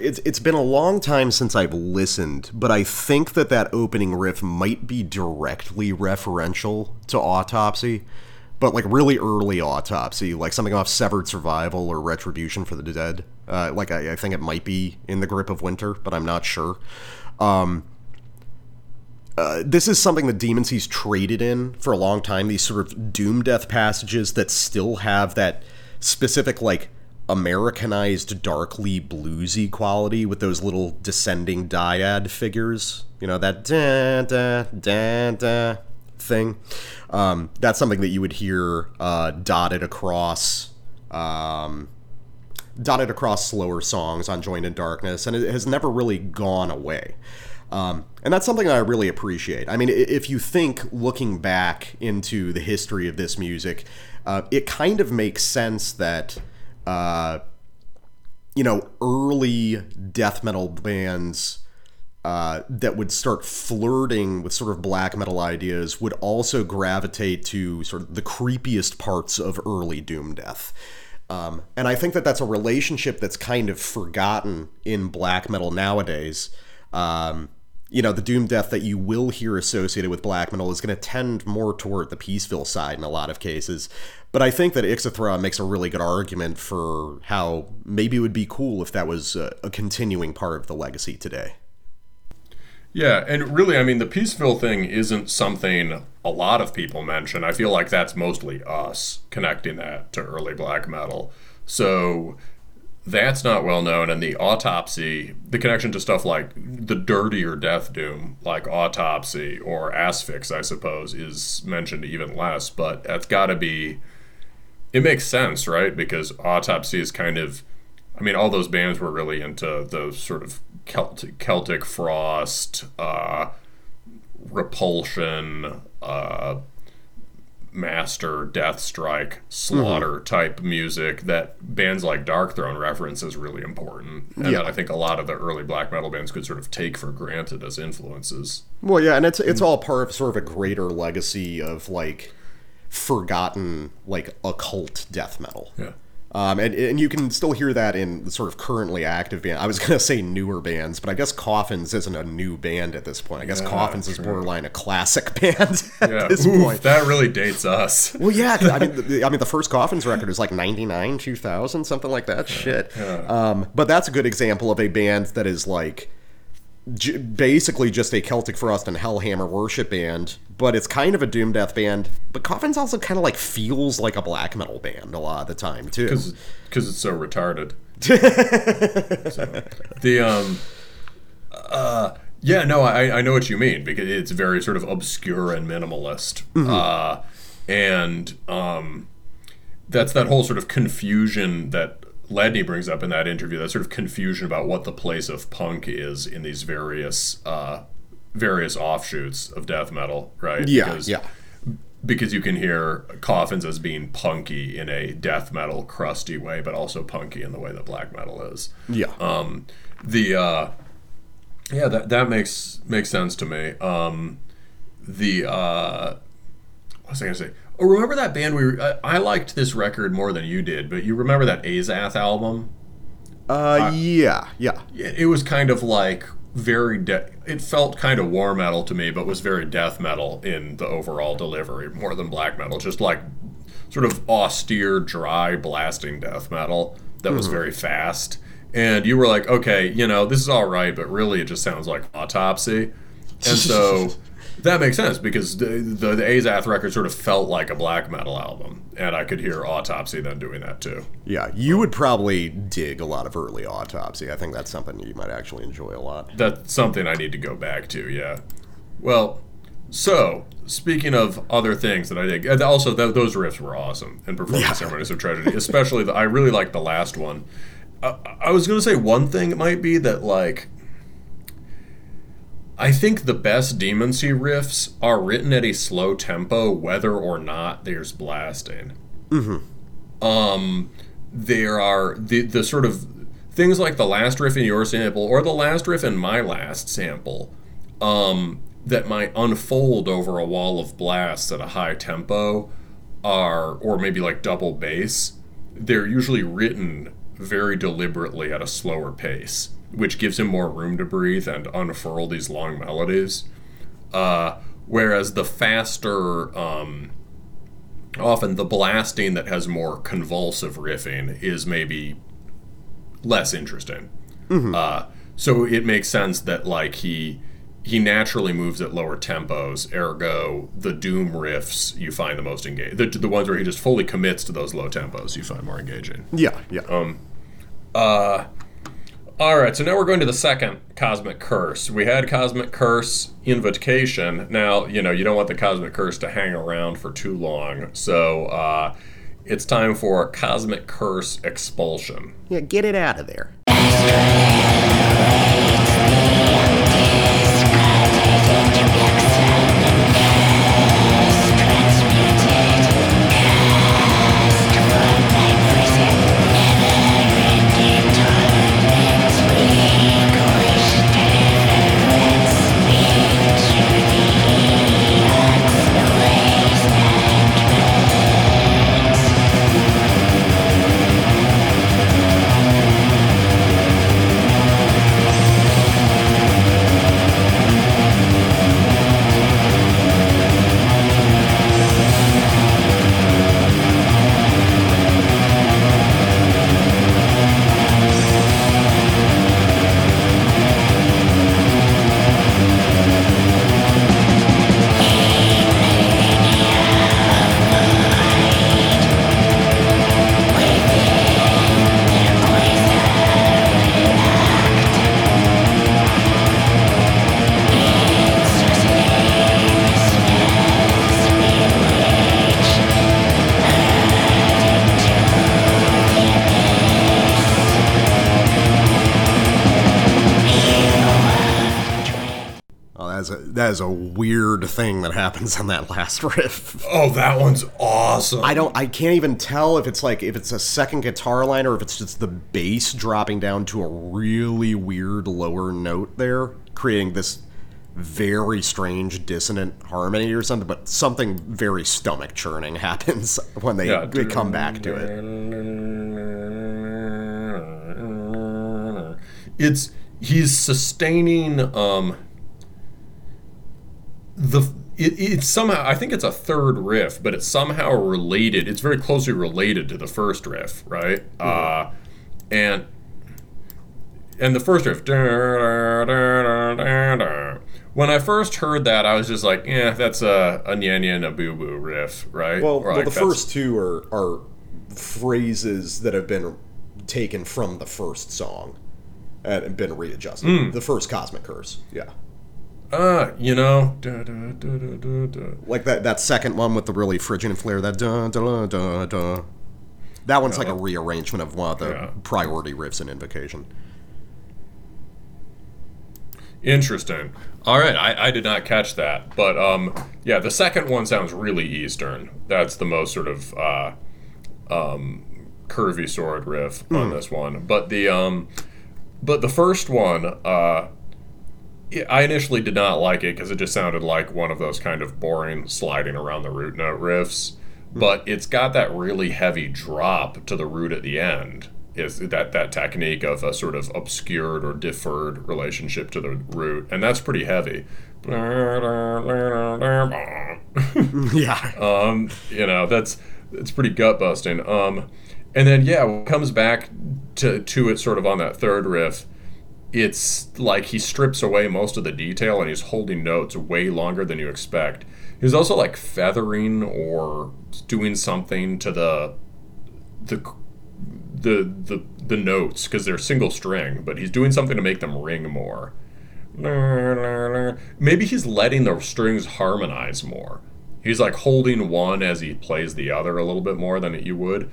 It's it's been a long time since I've listened, but I think that that opening riff might be directly referential to Autopsy, but like really early Autopsy, like something off Severed Survival or Retribution for the Dead. Uh, like I, I think it might be in the Grip of Winter, but I'm not sure. Um, uh, this is something that Demoncy's traded in for a long time. These sort of doom death passages that still have that specific like Americanized, darkly bluesy quality with those little descending dyad figures. You know that da da da da thing. Um, that's something that you would hear uh, dotted across. Um, dotted across slower songs on Joined in Darkness, and it has never really gone away. Um, and that's something I really appreciate. I mean, if you think looking back into the history of this music, uh, it kind of makes sense that, uh, you know, early death metal bands uh, that would start flirting with sort of black metal ideas would also gravitate to sort of the creepiest parts of early doom death. Um, and I think that that's a relationship that's kind of forgotten in black metal nowadays. Um, you know, the doom death that you will hear associated with black metal is going to tend more toward the Peaceville side in a lot of cases. But I think that Ixithra makes a really good argument for how maybe it would be cool if that was a, a continuing part of the legacy today. Yeah, and really, I mean, the Peaceville thing isn't something a lot of people mention. I feel like that's mostly us connecting that to early black metal. So that's not well known and the autopsy the connection to stuff like the dirtier death doom like autopsy or asphyx i suppose is mentioned even less but that's got to be it makes sense right? Because autopsy is kind of i mean all those bands were really into those sort of celtic, celtic frost uh, repulsion uh, master death strike slaughter mm-hmm. type music that bands like Darkthrone reference is really important and yeah. that i think a lot of the early black metal bands could sort of take for granted as influences well yeah and it's it's all part of sort of a greater legacy of like forgotten like occult death metal yeah um, and, and you can still hear that in the sort of currently active band. I was going to say newer bands, but I guess Coffins isn't a new band at this point. I guess yeah, Coffins true. is borderline a classic band at yeah. this Oof, point. That really dates us. Well, yeah. I mean, the, I mean, the first Coffins record is like '99, 2000, something like that. Yeah, Shit. Um, but that's a good example of a band that is like j- basically just a Celtic Frost and Hellhammer worship band, but it's kind of a doom death band. But Coffins also kind of like feels like a black metal band a lot of the time too, because it's so retarded. so, the um, uh, yeah, no, I I know what you mean because it's very sort of obscure and minimalist, mm-hmm. uh, and um, that's that whole sort of confusion that Ledney brings up in that interview that sort of confusion about what the place of punk is in these various uh, various offshoots of death metal, right? Yeah, because, yeah. Because you can hear Coffins as being punky in a death metal crusty way, but also punky in the way that black metal is. Yeah. Um, the uh, yeah that that makes makes sense to me. Um, the uh, what was I gonna say? Oh, remember that band we? Were, uh, I liked this record more than you did, but you remember that Azath album? Uh, uh yeah, yeah. It, it was kind of like very. De- it felt kind of war metal to me, but was very death metal in the overall delivery, more than black metal. Just like sort of austere, dry, blasting death metal that was mm-hmm. very fast. And you were like, okay, you know, this is all right, but really it just sounds like autopsy. And so that makes sense because the, the, the Azath record sort of felt like a black metal album, and I could hear Autopsy then doing that too. Yeah, you would probably dig a lot of early Autopsy. I think that's something you might actually enjoy a lot. That's something I need to go back to. Yeah. Well, so speaking of other things that I dig, also th- those riffs were awesome in Performing yeah. Ceremonies of Tragedy, especially the, I really like the last one. Uh, I was going to say one thing it might be that like I think the best Demoncy riffs are written at a slow tempo, whether or not there's blasting. Mm-hmm. Um, there are the the sort of things like the last riff in your sample or the last riff in my last sample, um, that might unfold over a wall of blasts at a high tempo, are or maybe like double bass. They're usually written very deliberately at a slower pace, which gives him more room to breathe and unfurl these long melodies. Uh, whereas the faster, um, often the blasting that has more convulsive riffing is maybe less interesting. Uh, so it makes sense that like he he naturally moves at lower tempos. Ergo, the doom riffs you find the most engaging. The, the ones where he just fully commits to those low tempos you find more engaging. Yeah, yeah. Um, All right, so now we're going to the second cosmic curse. We had cosmic curse invocation. Now you know you don't want the cosmic curse to hang around for too long, so uh, it's time for cosmic curse expulsion. yeah, get it out of there. Weird thing that happens on that last riff. Oh, that one's awesome. I don't. I can't even tell if it's like if it's a second guitar line or if it's just the bass dropping down to a really weird lower note there, creating this very strange dissonant harmony or something. But something very stomach churning happens when they, Yeah. they come back to it. It's he's sustaining um the it, it's somehow I think it's a third riff, but it's somehow related. It's very closely related to the first riff, right? Uh, and and the first riff. When I first heard that, I was just like, "Yeah, that's a a Nyanya and a Boo Boo riff, right?" Well, well like, the first two are are phrases that have been taken from the first song and been readjusted. Hmm. The first Cosmic Curse, yeah. Uh, you know, da, da, da, da, da, da. Like that that second one with the really Phrygian flair, that da da da da. That one's like a rearrangement of one of the Yeah. priority riffs in Invocation. Interesting. All right, I, I did not catch that, but um, yeah, the second one sounds really Eastern. That's the most sort of uh, um, curvy sword riff on this one. But the um, but the first one, uh, yeah, I initially did not like it because it just sounded like one of those kind of boring sliding around the root note riffs. But it's got that really heavy drop to the root at the end. Is that that technique of a sort of obscured or deferred relationship to the root, and that's pretty heavy. yeah. um, you know, that's it's pretty gut busting. Um, and then yeah, comes back to to it sort of on that third riff. It's like he strips away most of the detail and he's holding notes way longer than you expect. He's also like feathering or doing something to the the the the, the notes because they're single string, but he's doing something to make them ring more. Maybe he's letting the strings harmonize more. He's like holding one as he plays the other a little bit more than you would.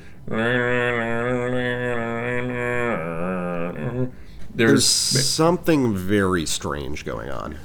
There's There's something very strange going on.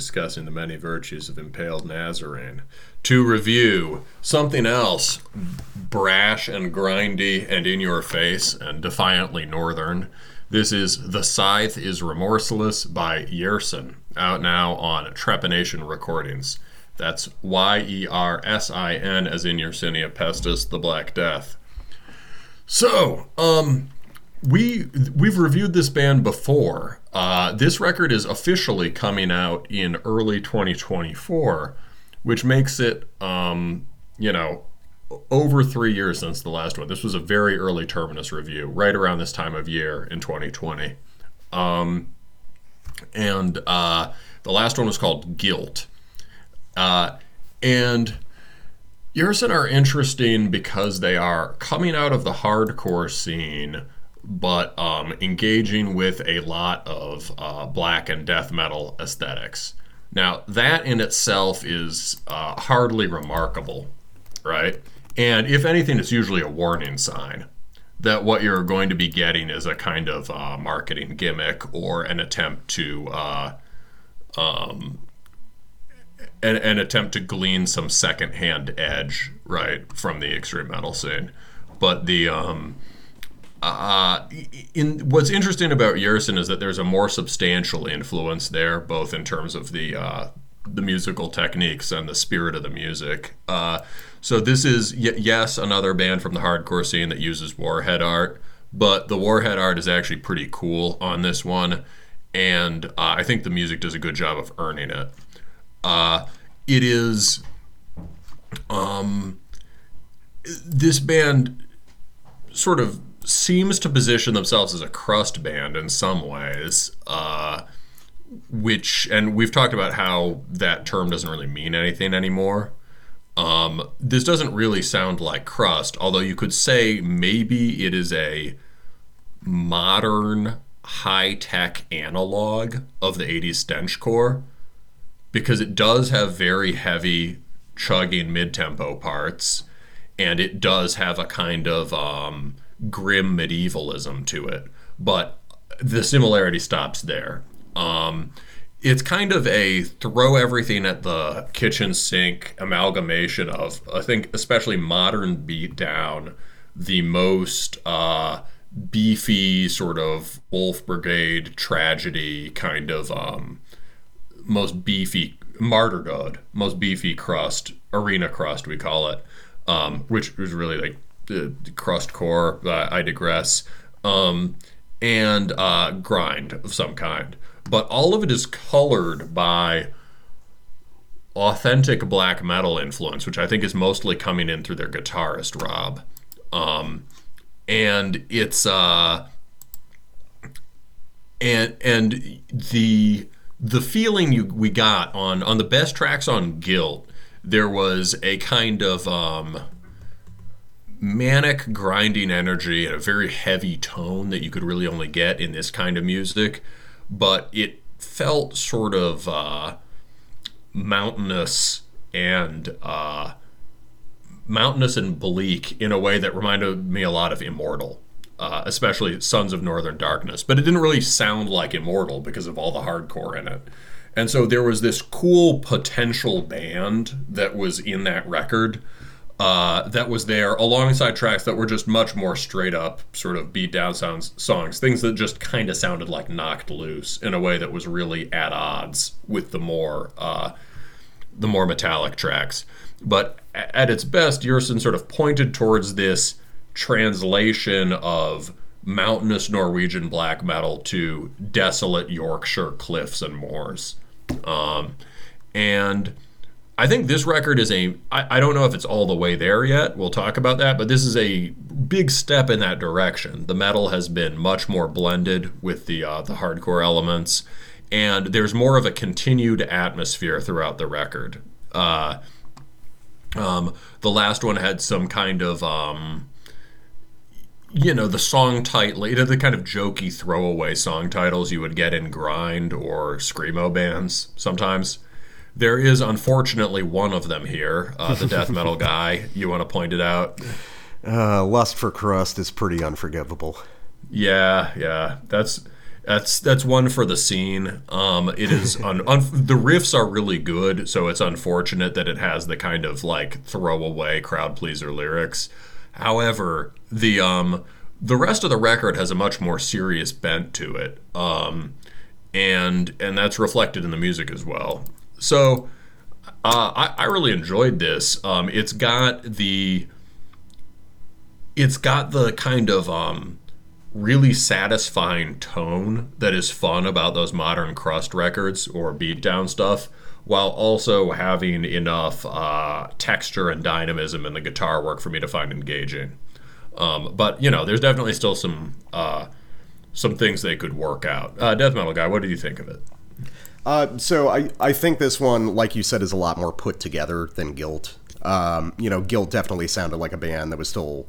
Discussing the many virtues of Impaled Nazarene to review something else brash and grindy and in your face and defiantly northern. This is The Scythe is Remorseless by Yersin, out now on Trepanation Recordings. That's Y E R S I N, as in Yersinia Pestis, the Black Death. So, um, we we've reviewed this band before. Uh, this record is officially coming out in early 2024, which makes it, um, you know, over three years since the last one. This was a very early Terminus review, right around this time of year in 2020. Um, and uh, the last one was called Guilt. Uh, and Yersin are interesting because they are coming out of the hardcore scene, but um, engaging with a lot of uh, black and death metal aesthetics. Now, that in itself is uh, hardly remarkable, right? And if anything, it's usually a warning sign that what you're going to be getting is a kind of uh, marketing gimmick or an attempt to uh, um, an, an, attempt to glean some secondhand edge, right, from the extreme metal scene. But the um, uh, in what's interesting about Yersin is that there's a more substantial influence there, both in terms of the uh, the musical techniques and the spirit of the music. Uh, so this is y- yes another band from the hardcore scene that uses warhead art, but the warhead art is actually pretty cool on this one, and uh, I think the music does a good job of earning it. Uh, it is um, this band sort of seems to position themselves as a crust band in some ways, uh, which, and we've talked about how that term doesn't really mean anything anymore. Um, this doesn't really sound like crust, although you could say maybe it is a modern high tech analog of the 80s stenchcore because it does have very heavy chugging mid tempo parts and it does have a kind of um, grim medievalism to it, but the similarity stops there. Um, it's kind of a throw everything at the kitchen sink amalgamation of, I think, especially modern beatdown, the most uh, beefy sort of Wolf Brigade tragedy kind of um, most beefy Martyrdöd, most beefy crust, arena crust, we call it, um, which was really like the crust core. Uh, I digress. Um, and uh, grind of some kind, but all of it is colored by authentic black metal influence, which I think is mostly coming in through their guitarist Rob. Um, and it's uh, and and the the feeling you we got on on the best tracks on Guilt, there was a kind of um, manic grinding energy and a very heavy tone that you could really only get in this kind of music but it felt sort of uh, mountainous and uh, mountainous and bleak in a way that reminded me a lot of immortal uh, especially sons of northern darkness but it didn't really sound like immortal because of all the hardcore in it. And so there was this cool potential band that was in that record uh, that was there alongside tracks that were just much more straight up sort of beat down sounds songs things that just kind of sounded like knocked loose in a way that was really at odds with the more uh, the more metallic tracks. But at its best Yersin sort of pointed towards this translation of mountainous Norwegian black metal to desolate Yorkshire cliffs and moors. Um, and I think this record is a. I, I don't know if it's all the way there yet. We'll talk about that, but this is a big step in that direction. The metal has been much more blended with the uh, the hardcore elements, and there's more of a continued atmosphere throughout the record. Uh, um, the last one had some kind of um, you know the song title the kind of jokey throwaway song titles you would get in grind or screamo bands sometimes there is unfortunately one of them here, uh, the death metal guy. You want to point it out? Uh, Lust for Crust is pretty unforgivable. Yeah, yeah. That's That's that's one for the scene. Um, it is un, un, the riffs are really good, so it's unfortunate that it has the kind of like throwaway crowd pleaser lyrics. However, the um, the rest of the record has a much more serious bent to it, um, and and that's reflected in the music as well. So uh, I, I really enjoyed this. Um, it's got the it's got the kind of um, really satisfying tone that is fun about those modern crust records or beatdown stuff while also having enough uh, texture and dynamism in the guitar work for me to find engaging. Um, but you know there's definitely still some uh, some things they could work out. Uh, death metal guy what do you think of it Uh, so I, I think this one, like you said, is a lot more put together than Guilt. Um, you know, Guilt definitely sounded like a band that was still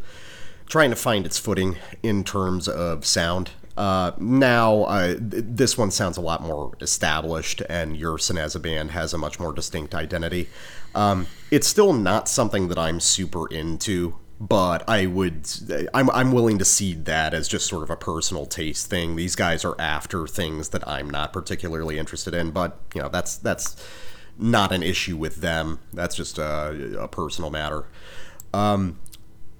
trying to find its footing in terms of sound. Uh, now, uh, th- this one sounds a lot more established, and Yersin as a band has a much more distinct identity. Um, it's still not something that I'm super into, but I would, I'm, I'm willing to cede that as just sort of a personal taste thing. These guys are after things that I'm not particularly interested in, but you know, that's that's not an issue with them. That's just a, a personal matter. Um,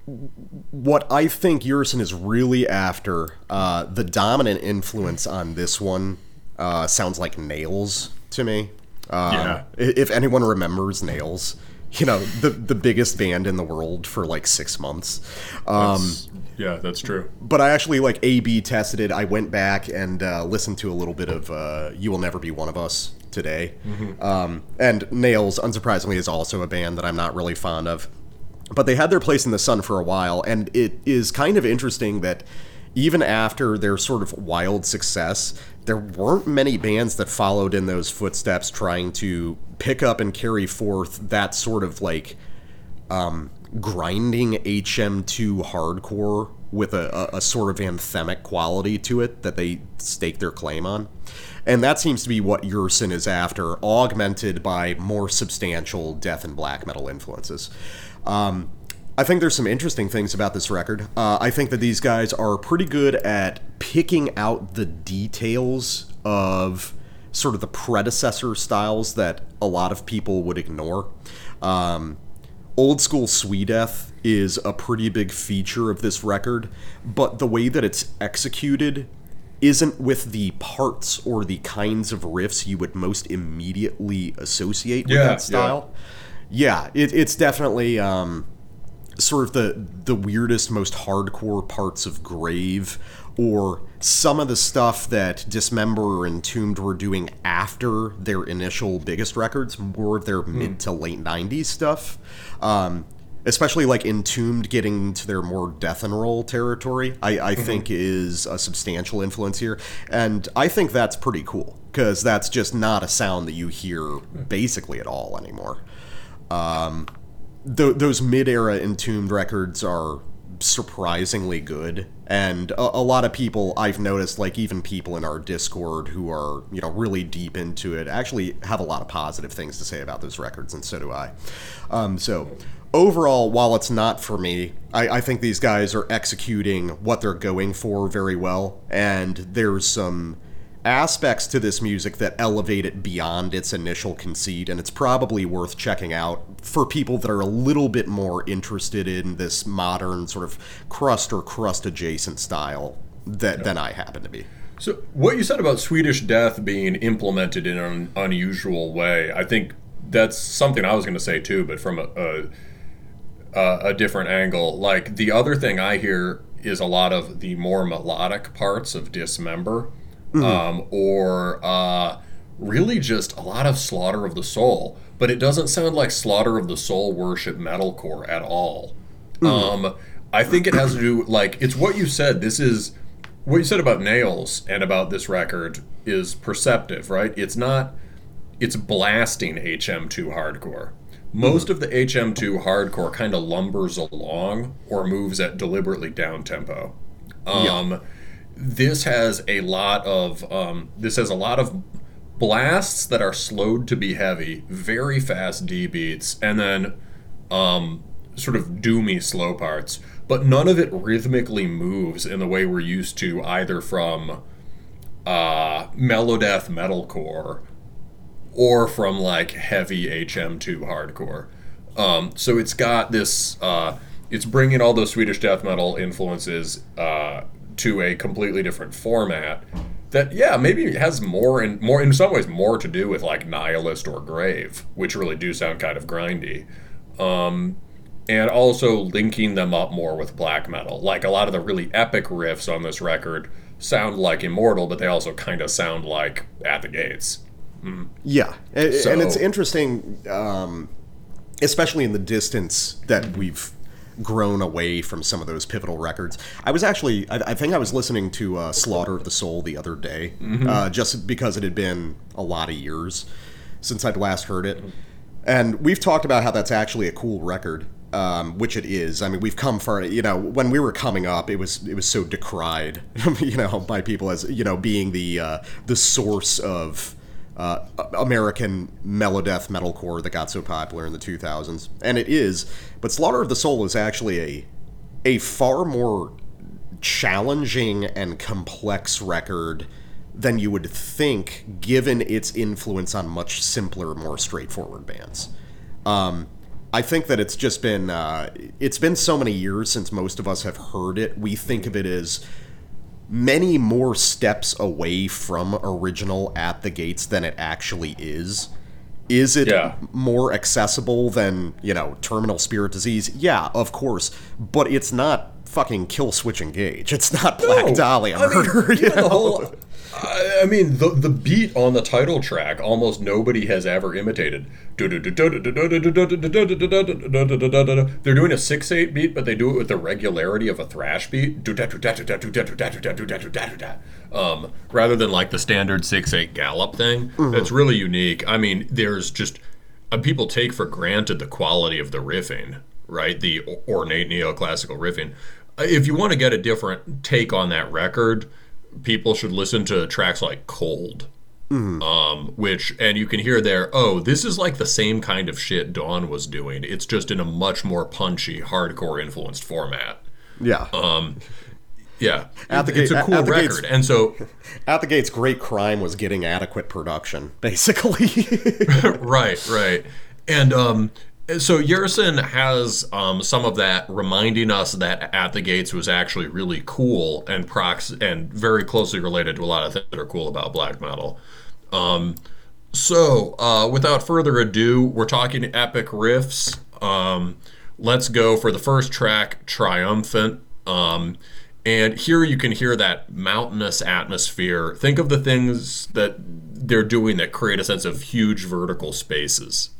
what I think Yersin is really after, uh, the dominant influence on this one uh, sounds like Nails to me. Um, Yeah. If anyone remembers Nails, you know, the, the biggest band in the world for like six months. Um, yeah that's true but I actually like A/B tested it. I went back and uh, listened to a little bit of uh, "You Will Never Be One of Us" today, um, and Nails, unsurprisingly, is also a band that I'm not really fond of. But they had their place in the sun for a while, and it is kind of interesting that even after their sort of wild success, there weren't many bands that followed in those footsteps, trying to pick up and carry forth that sort of like um, grinding HM2 hardcore with a, a, a sort of anthemic quality to it that they stake their claim on. And that seems to be what Yersin is after, augmented by more substantial death and black metal influences. Um, I think there's some interesting things about this record. Uh, I think that these guys are pretty good at picking out the details of sort of the predecessor styles that a lot of people would ignore. Um, old school Swedeath is a pretty big feature of this record, but the way that it's executed isn't with the parts or the kinds of riffs you would most immediately associate with Yeah, that style. Yeah, it, it's definitely um, sort of the the weirdest, most hardcore parts of Grave, or some of the stuff that Dismember and Entombed were doing after their initial biggest records, more of their hmm. mid to late '90s stuff. Um, especially like Entombed getting to their more death and roll territory, I, I mm-hmm. think is a substantial influence here, and I think that's pretty cool because that's just not a sound that you hear hmm. basically at all anymore um, th- those mid-era entombed records are surprisingly good. And a, a lot of people i've noticed like even people in our discord who are you know really deep into it actually have a lot of positive things to say about those records and so do i. Um, so overall while it's not for me I, I think these guys are executing what they're going for very well and there's some aspects to this music that elevate it beyond its initial conceit, and it's probably worth checking out for people that are a little bit more interested in this modern sort of crust or crust adjacent style that than I happen to be. So, what you said about Swedish death being implemented in an unusual way, I think that's something I was going to say too, but from a, a a a different angle. Like the other thing I hear is a lot of the more melodic parts of Dismember, um, or uh, really just a lot of Slaughter of the Soul. But it doesn't sound like Slaughter of the Soul worship metalcore at all. Um, I think it has to do like it's what you said. This is what you said about nails and about this record is perceptive, right? It's not it's blasting HM2 hardcore. Most of the HM2 hardcore kind of lumbers along or moves at deliberately down tempo. Um, This has a lot of um, this has a lot of blasts that are slowed to be heavy, very fast D beats, and then um, sort of doomy slow parts. But none of it rhythmically moves in the way we're used to either from uh, melodeath metalcore or from like heavy HM2 hardcore. Um, so it's got this. Uh, it's bringing all those Swedish death metal influences uh, to a completely different format. That yeah, maybe has more in more in some ways more to do with like Nihilist or Grave, which really do sound kind of grindy. Um, and also linking them up more with black metal. Like a lot of the really epic riffs on this record sound like Immortal, but they also kind of sound like At the Gates. Yeah, and, So- and it's interesting, um, especially in the distance that we've grown away from some of those pivotal records. I was actually, I, I think I was listening to uh, Slaughter of the Soul the other day, uh, just because it had been a lot of years since I'd last heard it, and we've talked about how that's actually a cool record. Um, which it is. I mean, we've come far. You know, when we were coming up, it was it was so decried, you know, by people as you know being the uh, the source of uh, American melodeath metalcore that got so popular in the 2000s, and it is. But Slaughter of the Soul is actually a a far more challenging and complex record than you would think, given its influence on much simpler, more straightforward bands. Um, I think that it's just been uh, it's been so many years since most of us have heard it. We think of it as many more steps away from original at the gates than it actually is. Is it Yeah. more accessible than, you know, terminal spirit disease? Yeah, of course. But it's not fucking Killswitch Engage. It's not Black No, Dahlia I mean, murder. you even the whole- I I mean, the the beat on the title track almost nobody has ever imitated. They're doing a six eight beat, but they do it with the regularity of a thrash beat, um, rather than like the standard six eight gallop thing. That's really unique. I mean, there's just uh, people take for granted the quality of the riffing, right? The ornate neoclassical riffing. Uh, If you want to get a different take on that record, people should listen to tracks like Cold. Um, which and you can hear there, oh, this is like the same kind of shit Dawn was doing. It's just in a much more punchy, hardcore influenced format. yeah. Um, yeah, At the it's gate- a cool the gates- record, and so At the Gates' great crime was getting adequate production, basically. right, right. And um, so Yersin has um, some of that reminding us that At the Gates was actually really cool and prox and very closely related to a lot of things that are cool about black metal. Um, so uh, without further ado, we're talking epic riffs. Um, let's go for the first track, Triumphant. Um, and here you can hear that mountainous atmosphere. Think of the things that they're doing that create a sense of huge vertical spaces.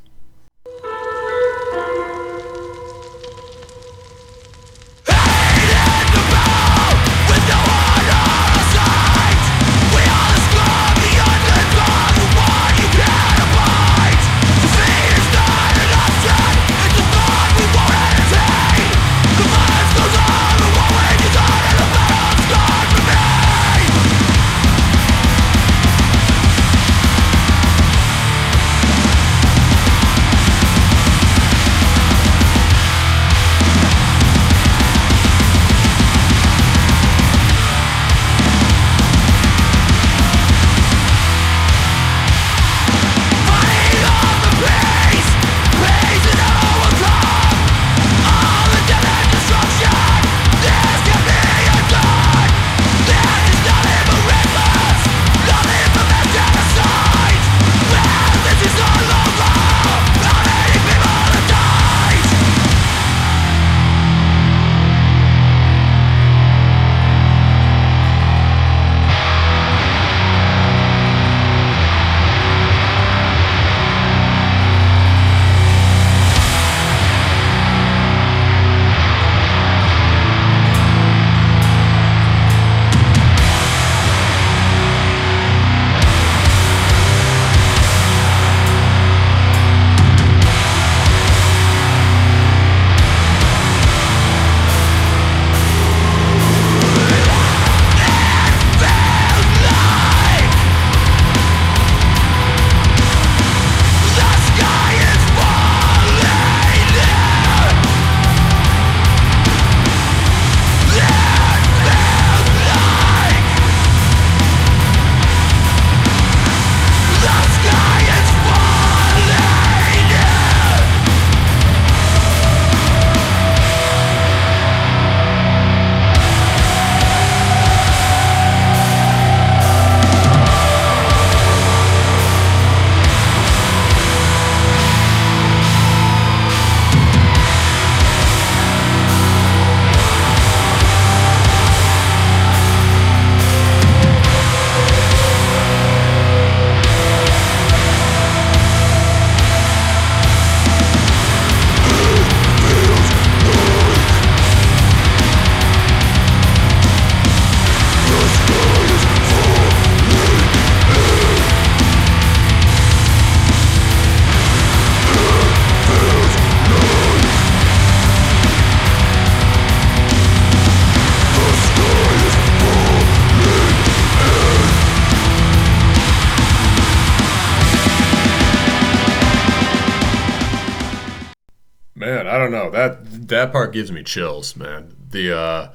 That that part gives me chills, man. The uh,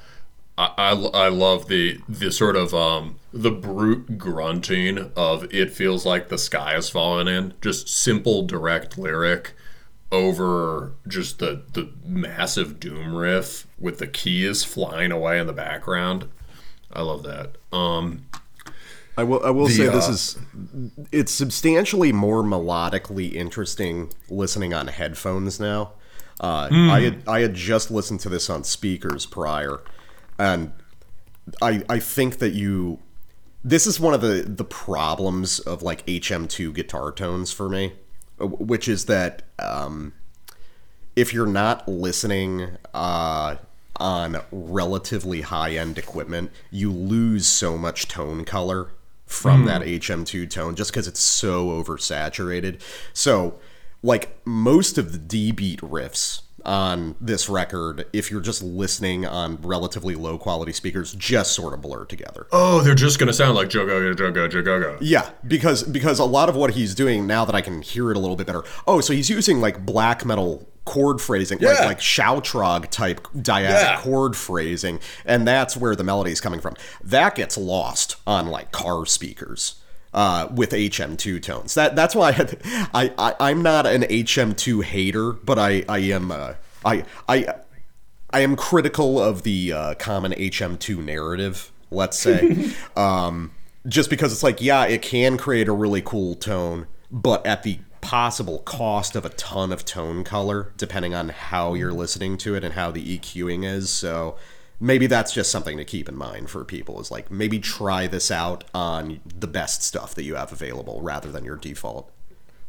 I, I, I love the the sort of um the brute grunting of it feels like the sky is falling in. Just simple, direct lyric over just the the massive doom riff with the keys flying away in the background. I love that. Um, I will. I will The, say this uh, is. It's substantially more melodically interesting listening on headphones now. Uh, Hmm. I had I had just listened to this on speakers prior, and I I think that you. This is one of the the problems of like HM2 guitar tones for me, which is that um, if you're not listening uh, on relatively high end equipment, you lose so much tone color from that HM2 tone just because it's so oversaturated. So, like most of the D beat riffs on this record, if you're just listening on relatively low quality speakers, just sort of blur together. oh, they're just gonna sound like Jogo Jogo Jogo. Yeah, because because a lot of what he's doing now that I can hear it a little bit better. Oh, so he's using like black metal chord phrasing, like Yeah. like Shoutrog type diatic Yeah. chord phrasing, and that's where the melody is coming from. That gets lost on like car speakers. Uh, with HM2 tones, that that's why I, I, I am not an HM2 hater, but I I am uh, I I I am critical of the uh, common HM2 narrative, let's say. um, just because it's like, yeah, it can create a really cool tone, but at the possible cost of a ton of tone color, depending on how you're listening to it and how the EQing is. So maybe that's just something to keep in mind for people is like, maybe try this out on the best stuff that you have available rather than your default.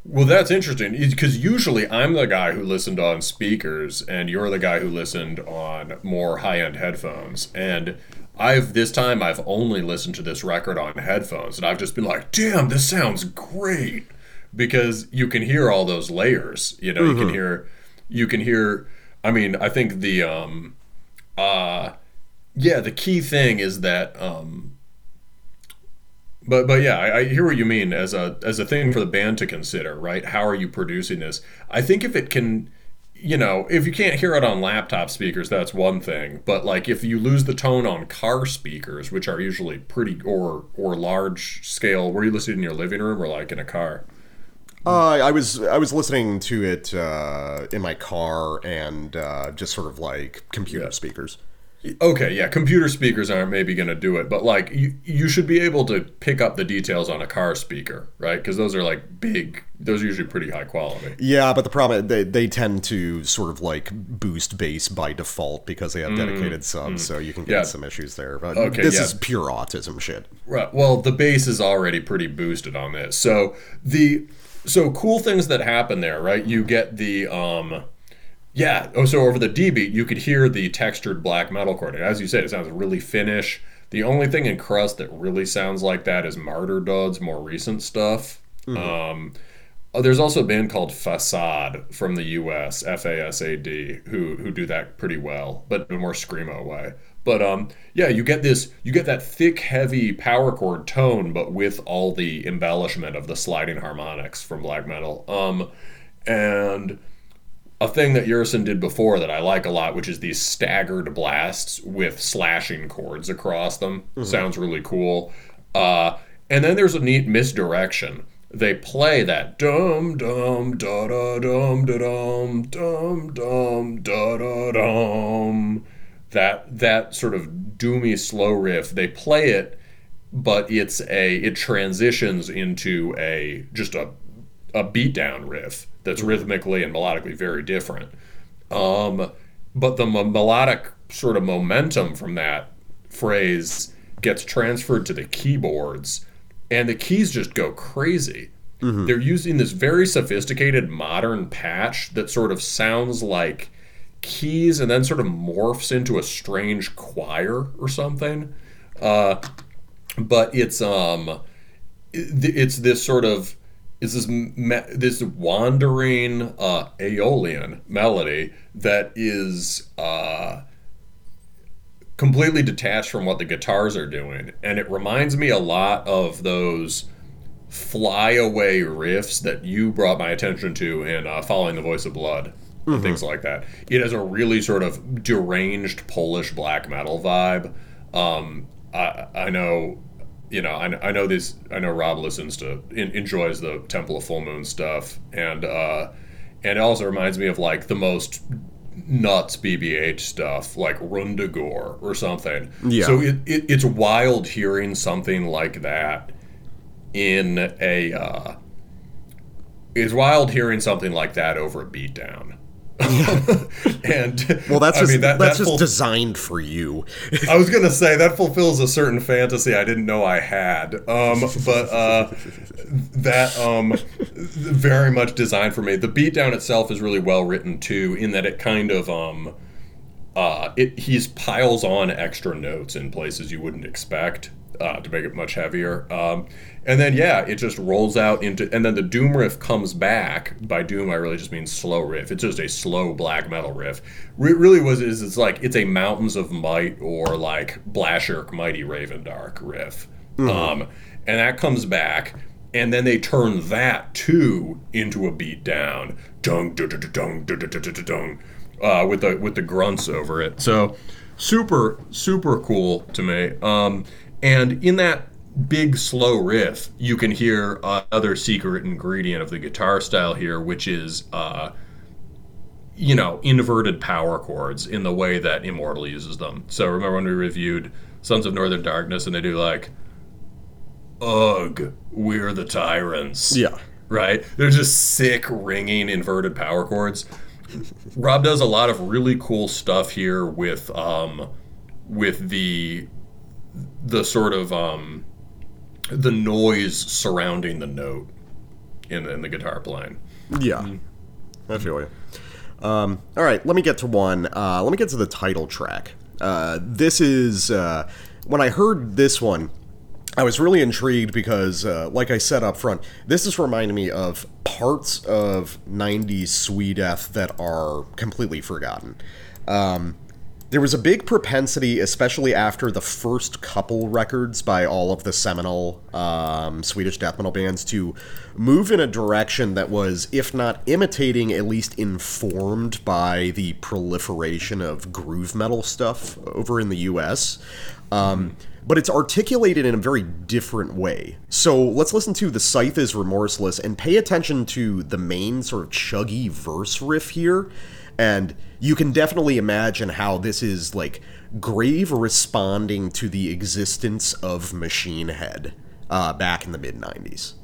Well, that's interesting because usually I'm the guy who listened on speakers, and you're the guy who listened on more high-end headphones. And I've this time I've only listened to this record on headphones, and I've just been like, "Damn, this sounds great," because you can hear all those layers. You know, you can hear, you can hear. I mean, I think the um, uh, yeah, the key thing is that um, but but yeah, I, I hear what you mean as a as a thing for the band to consider, right? How are you producing this? I think if it can, you know, if you can't hear it on laptop speakers, that's one thing. But like if you lose the tone on car speakers, which are usually pretty or or large scale, were you listening in your living room or like in a car? Uh, I was I was listening to it uh, in my car and uh, just sort of like computer Yeah. speakers. Okay, yeah, computer speakers aren't maybe going to do it, but like you, you should be able to pick up the details on a car speaker, right? Because those are like big, those are usually pretty high quality. Yeah, but the problem they, they tend to sort of like boost bass by default because they have dedicated subs, so you can get Mm, Yeah. some issues there. But Okay, this yeah. is pure autism shit. Right. Well, the bass is already pretty boosted on this. So the so cool things that happen there, right? You get the um yeah, oh so over the D beat you could hear the textured black metal chord. And As you said, it sounds really Finnish. The only thing in Crust that really sounds like that is Martyrdöd's more recent stuff. Um oh, there's also a band called Facade from the U.S. F A S A D who who do that pretty well, but in a more screamo way. But um, yeah, you get this, you get that thick, heavy power chord tone, but with all the embellishment of the sliding harmonics from black metal. Um, and a thing that Yersin did before that I like a lot, which is these staggered blasts with slashing chords across them. Sounds really cool. Uh, and then there's a neat misdirection. They play that dum dum da da dum da dum dum dum da da dum. That that sort of doomy slow riff. They play it, but it's a it transitions into a just a a beatdown riff that's rhythmically and melodically very different. Um, but the m- melodic sort of momentum from that phrase gets transferred to the keyboards, and the keys just go crazy. They're using this very sophisticated modern patch that sort of sounds like keys and then sort of morphs into a strange choir or something. Uh, but it's um it's this sort of is this me- this wandering uh, Aeolian melody that is uh, completely detached from what the guitars are doing, and it reminds me a lot of those flyaway riffs that you brought my attention to in uh, "Following the Voice of Blood." And things like that. It has a really sort of deranged Polish black metal vibe. Um, I, I know, you know, I, I know this. I know Rob listens to in, enjoys the Temple of Full Moon stuff, and uh, and it also reminds me of like the most nuts BBH stuff, like Rundagor or something. Yeah. So it, it it's wild hearing something like that in a. Uh, it's wild hearing something like that over a beatdown. and Well, that's I just mean, that, that's that just ful- designed for you. I was gonna say that fulfills a certain fantasy I didn't know I had. Um, but uh, that um, very much designed for me. The beatdown itself is really well written too, in that it kind of um, uh, it he's piles on extra notes in places you wouldn't expect uh, to make it much heavier. Um, and then yeah, it just rolls out into, and then the doom riff comes back. By doom, I really just mean slow riff. It's just a slow black metal riff. It really was is it's like it's a Mountains of Might or like Blashyrkh Mighty Ravendark riff. Mm-hmm. Um, and that comes back, and then they turn that too into a beat down, dung dung dung dung dung, uh, with the with the grunts over it. So super super cool to me. Um, and in that big slow riff, you can hear uh, other secret ingredient of the guitar style here, which is uh, you know inverted power chords in the way that Immortal uses them. So remember when we reviewed Sons of Northern Darkness, and they do like, "Ugh, we're the tyrants." Yeah. right? They're just sick ringing inverted power chords. Rob does a lot of really cool stuff here with um, with the the sort of um, the noise surrounding the note in the, in the guitar playing. Yeah, I feel you. Um, all right, let me get to one. Uh, let me get to the title track. Uh, this is uh, when I heard this one, I was really intrigued because, uh, like I said up front, this is reminding me of parts of '90s Swedeath that are completely forgotten. Um, there was a big propensity, especially after the first couple records by all of the seminal um, Swedish death metal bands, to move in a direction that was, if not imitating, at least informed by the proliferation of groove metal stuff over in the US. Um, but it's articulated in a very different way. So let's listen to The Scythe is Remorseless and pay attention to the main sort of chuggy verse riff here. And you can definitely imagine how this is like grave responding to the existence of Machine Head uh, back in the mid 90s.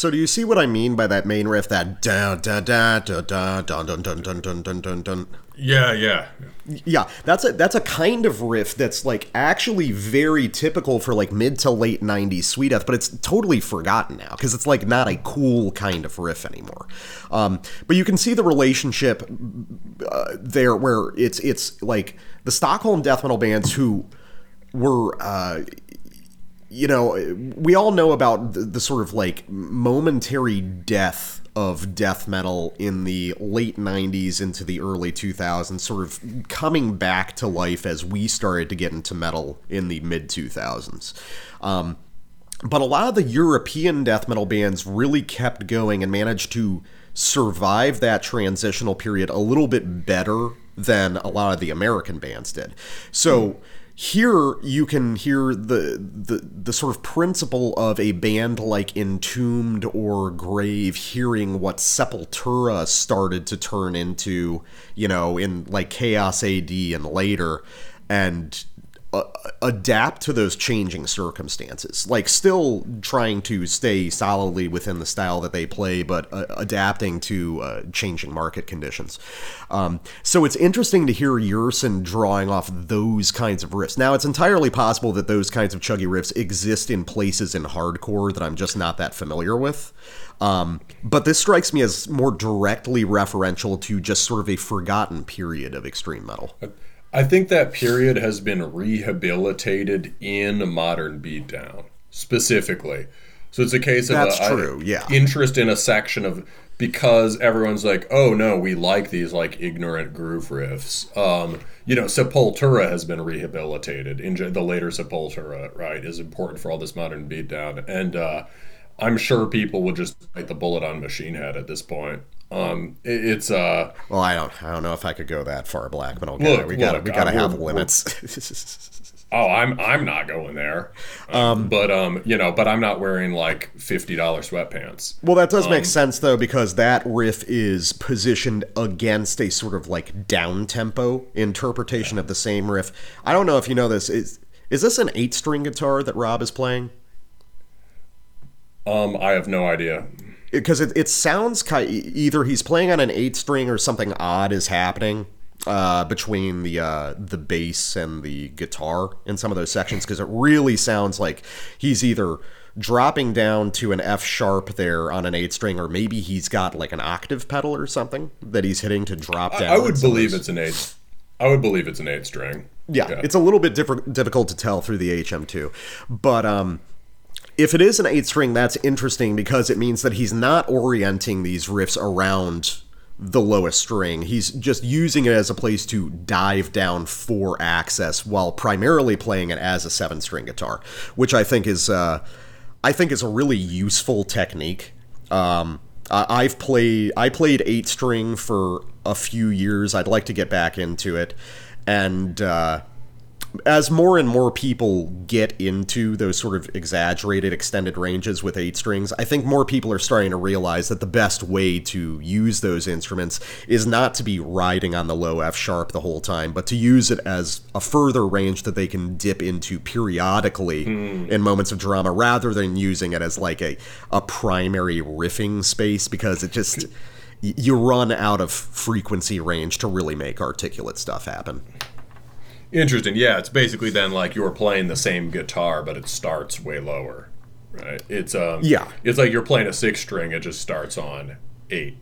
So do you see what I mean by that main riff? That da da da da da dun dun dun dun dun dun dun dun. Yeah, yeah. Yeah, that's a that's a kind of riff that's like actually very typical for like mid to late '90s Swedeath, but it's totally forgotten now because it's like not a cool kind of riff anymore. Um, but you can see the relationship uh, there, where it's it's like the Stockholm death metal bands who were. Uh, you know, we all know about the, the sort of like momentary death of death metal in the late 90s into the early 2000s, sort of coming back to life as we started to get into metal in the mid 2000s. Um, but a lot of the European death metal bands really kept going and managed to survive that transitional period a little bit better than a lot of the American bands did. So here you can hear the, the the sort of principle of a band like Entombed or Grave hearing what Sepultura started to turn into, you know, in like Chaos AD and later, and uh, adapt to those changing circumstances. Like, still trying to stay solidly within the style that they play, but uh, adapting to uh, changing market conditions. Um, so it's interesting to hear Yersin drawing off those kinds of riffs. Now, it's entirely possible that those kinds of chuggy riffs exist in places in hardcore that I'm just not that familiar with. Um, but this strikes me as more directly referential to just sort of a forgotten period of extreme metal. I think that period has been rehabilitated in modern beatdown specifically. So it's a case of That's a, true, yeah. interest in a section of because everyone's like, oh no, we like these like ignorant groove riffs. Um, you know, Sepultura has been rehabilitated. In the later Sepultura, right, is important for all this modern beatdown, and uh, I'm sure people would just bite the bullet on Machine Head at this point. Um, it, it's uh, Well, I don't, I don't know if I could go that far, Black Metal guy. Look, we gotta, look, we gotta uh, have limits. Oh, I'm I'm not going there. Um, but um, you know, but I'm not wearing like fifty dollar sweatpants. Well, that does Um, make sense though, because that riff is positioned against a sort of like down tempo interpretation of the same riff. I don't know if you know this. Is is this an eight string guitar that Rob is playing? Um, I have no idea. Because it, it sounds kind either he's playing on an eight string or something odd is happening uh, between the uh, the bass and the guitar in some of those sections. Because it really sounds like he's either dropping down to an F sharp there on an eight string, or maybe he's got like an octave pedal or something that he's hitting to drop down. I on would believe it's an eight. I would believe it's an eight string. Yeah, it's a little bit different, difficult to tell through the HM2, but um, if it is an eight string, that's interesting because it means that he's not orienting these riffs around the lowest string. He's just using it as a place to dive down for access while primarily playing it as a seven string guitar, which I think is uh, I think is a really useful technique. Um, I- I've played I played eight string for a few years. I'd like to get back into it, and uh, as more and more people get into those sort of exaggerated extended ranges with eight strings, I think more people are starting to realize that the best way to use those instruments is not to be riding on the low F sharp the whole time, but to use it as a further range that they can dip into periodically hmm. in moments of drama rather than using it as like a, a primary riffing space because it just you run out of frequency range to really make articulate stuff happen. Interesting. Yeah, it's basically then like you're playing the same guitar, but it starts way lower. Right. It's um. Yeah. It's like you're playing a six string. It just starts on eight.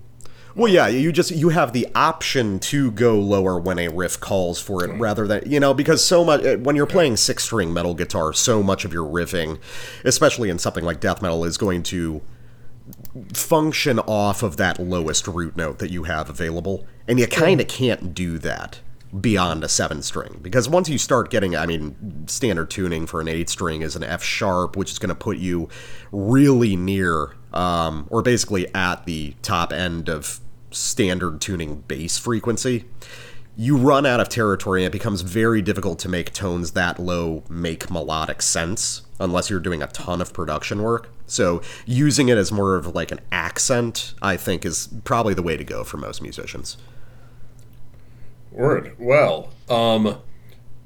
Well, yeah, you just you have the option to go lower when a riff calls for it, rather than you know because so much when you're playing six string metal guitar, so much of your riffing, especially in something like death metal, is going to function off of that lowest root note that you have available, and you kind of can't do that beyond a seven string. Because once you start getting i mean standard tuning for an eight string is an f sharp which is going to put you really near um, or basically at the top end of standard tuning bass frequency. You run out of territory and it becomes very difficult to make tones that low make melodic sense unless you're doing a ton of production work. So using it as more of like an accent i think is probably the way to go for most musicians Word. Well, um,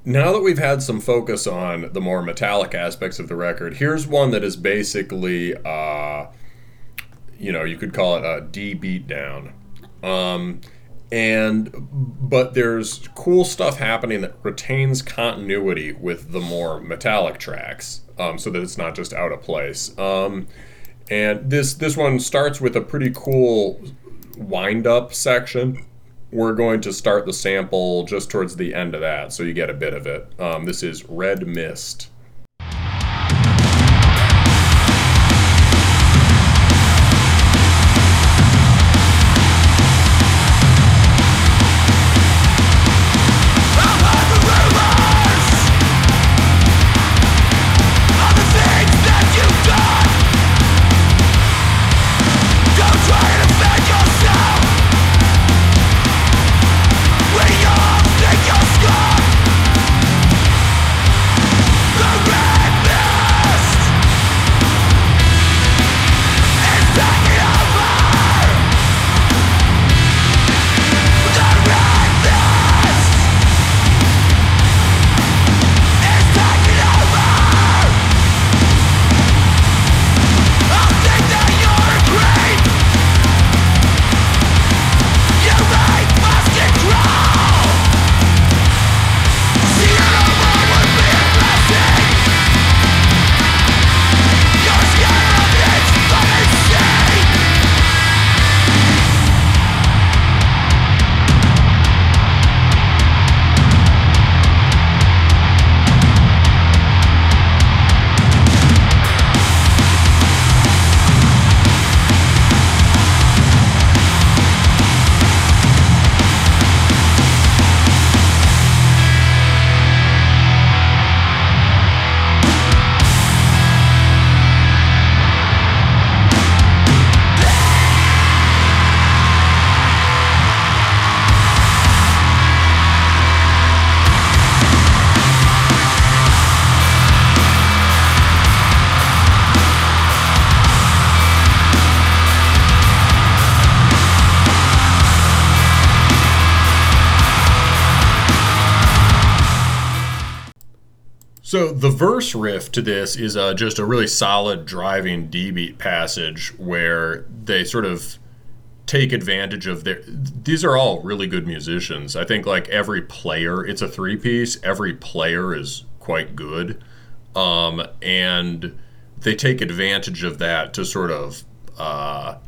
now that we've had some focus on the more metallic aspects of the record, here's one that is basically uh, you know, you could call it a D beat down. Um, and but there's cool stuff happening that retains continuity with the more metallic tracks, um, so that it's not just out of place. Um, and this this one starts with a pretty cool wind up section. We're going to start the sample just towards the end of that, so you get a bit of it. Um, this is Red Mist. Verse riff to this is uh, just a really solid driving D beat passage where they sort of take advantage of their. These are all really good musicians. I think like every player, it's a three piece. Every player is quite good, um, and they take advantage of that to sort of. Uh,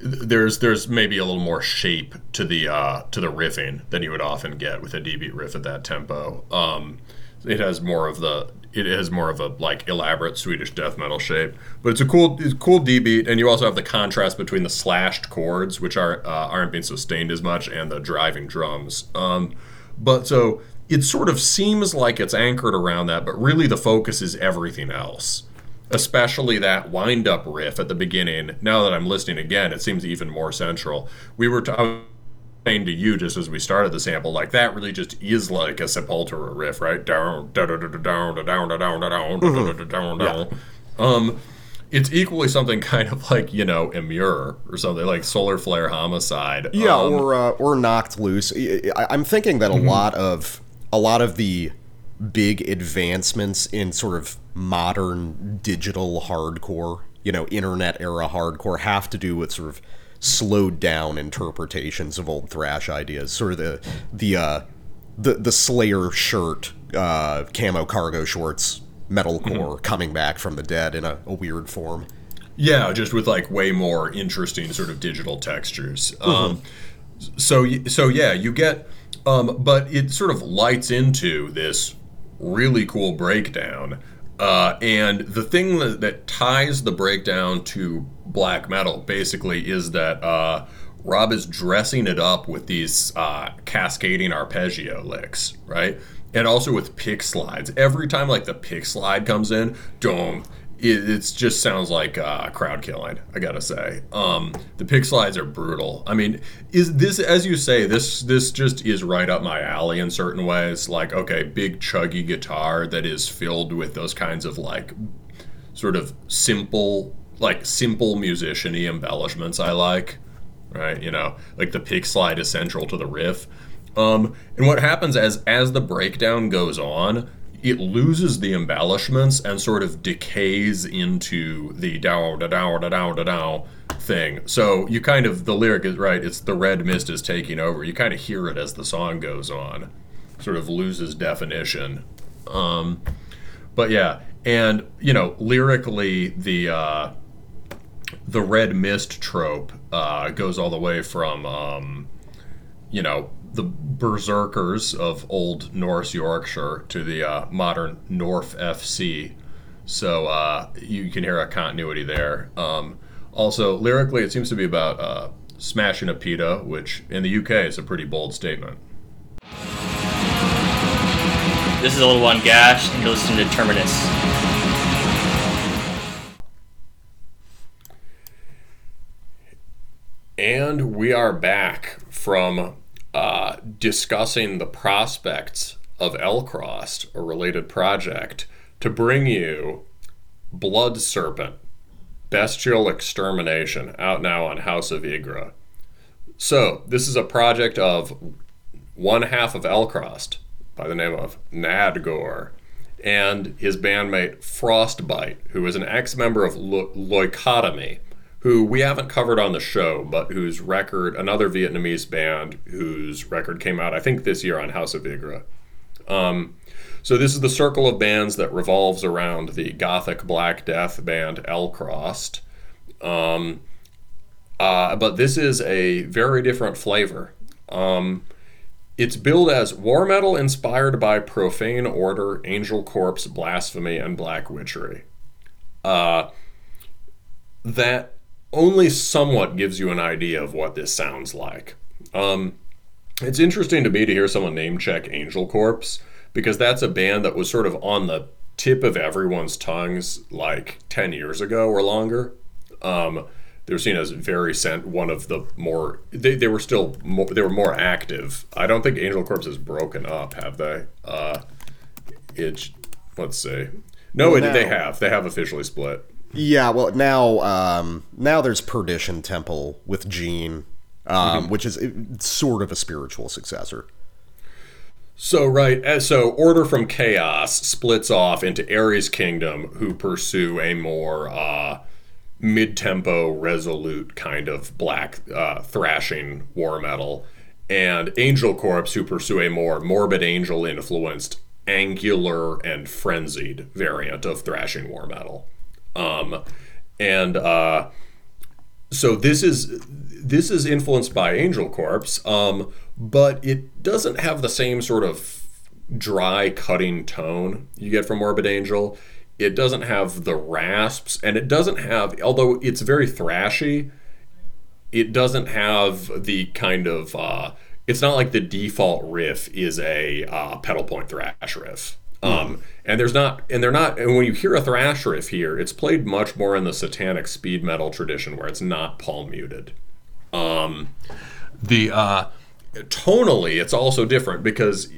there's there's maybe a little more shape to the uh, to the riffing than you would often get with a D beat riff at that tempo. Um, it has more of the it has more of a like elaborate Swedish death metal shape, but it's a cool it's a cool D beat, and you also have the contrast between the slashed chords, which are uh, aren't being sustained as much, and the driving drums. Um, but so it sort of seems like it's anchored around that, but really the focus is everything else, especially that wind up riff at the beginning. Now that I'm listening again, it seems even more central. We were. T- saying to you just as we started the sample, like that really just is like a Sepultura riff, right? Down, down, down, down, down, down, down. Um, it's equally something kind of like you know Emmure or something like Solar Flare Homicide. Yeah, um, or uh, or Knocked Loose. I, I'm thinking that a lot of a lot of the big advancements in sort of modern digital hardcore, you know, internet era hardcore, have to do with sort of slowed down interpretations of old thrash ideas. Sort of the the uh, the the Slayer shirt, uh, camo cargo shorts, metalcore mm-hmm. coming back from the dead in a, a, weird form. Yeah, just with like way more interesting sort of digital textures. Mm-hmm. Um, so so yeah, you get, um, but it sort of lights into this really cool breakdown. Uh, and the thing that, that, ties the breakdown to black metal basically is that uh, Rob is dressing it up with these uh, cascading arpeggio licks, right? And also with pick slides. Every time like the pick slide comes in, dome, it it's just sounds like uh, crowd killing. I gotta say, um, the pick slides are brutal. I mean, is this as you say? This this just is right up my alley in certain ways. Like, okay, big chuggy guitar that is filled with those kinds of like sort of simple, like simple musiciany embellishments. I like, right? You know, like the pick slide is central to the riff. Um, and what happens as as the breakdown goes on, it loses the embellishments and sort of decays into the dow da dow da dow da dow thing. So you kind of the lyric is right. It's the red mist is taking over. You kind of hear it as the song goes on, sort of loses definition. Um, but yeah, and you know, lyrically, the uh, the red mist trope uh, goes all the way from um, you know the berserkers of old Norse Yorkshire to the uh, modern North FC. So uh, you can hear a continuity there. Um, also, lyrically, it seems to be about uh, smashing a pita, which in the UK is a pretty bold statement. This is a little one Gash, and you're listening to Terminus. And we are back from uh, discussing the prospects of Elcrost, a related project, to bring you Blood Serpent, Bestial Extermination, out now on House of Ygra. So, this is a project of one half of Elcrost by the name of Nadgor and his bandmate Frostbite, who is an ex member of Lo- Leucotomy, who we haven't covered on the show, but whose record, another Vietnamese band whose record came out, I think, this year on House of Ygra. Um, so this is the circle of bands that revolves around the gothic Black Death band Elcrost. Um, uh, but this is a very different flavor. Um, it's billed as war metal inspired by Profane Order, Angel Corpse, Blasphemy, and Black Witchery. Uh, that only somewhat gives you an idea of what this sounds like. Um, it's interesting to me to hear someone name check Angel Corpse because that's a band that was sort of on the tip of everyone's tongues like 10 years ago or longer. Um, they were seen as very sent one of the more they, they were still more, they were more active. I don't think Angel Corpse has broken up, have they? Uh, it let's see. No, Well, it, they have. They have officially split. Yeah, well now um, now there's Perdition Temple with Gene, um, which is sort of a spiritual successor. So right, uh, so Order from Chaos splits off into Ares Kingdom, who pursue a more uh, mid-tempo, resolute kind of black uh, thrashing war metal, and Angel Corpse, who pursue a more morbid angel influenced, angular and frenzied variant of thrashing war metal. Um, and uh, so this is this is influenced by Angel Corpse, um, but it doesn't have the same sort of dry cutting tone you get from Morbid Angel. It doesn't have the rasps, and it doesn't have, although it's very thrashy, it doesn't have the kind of. Uh, it's not like the default riff is a uh, pedal point thrash riff. Um, and there's not, and they're not, and when you hear a thrash riff here, it's played much more in the satanic speed metal tradition where it's not palm muted. Um, the uh, tonally, it's also different because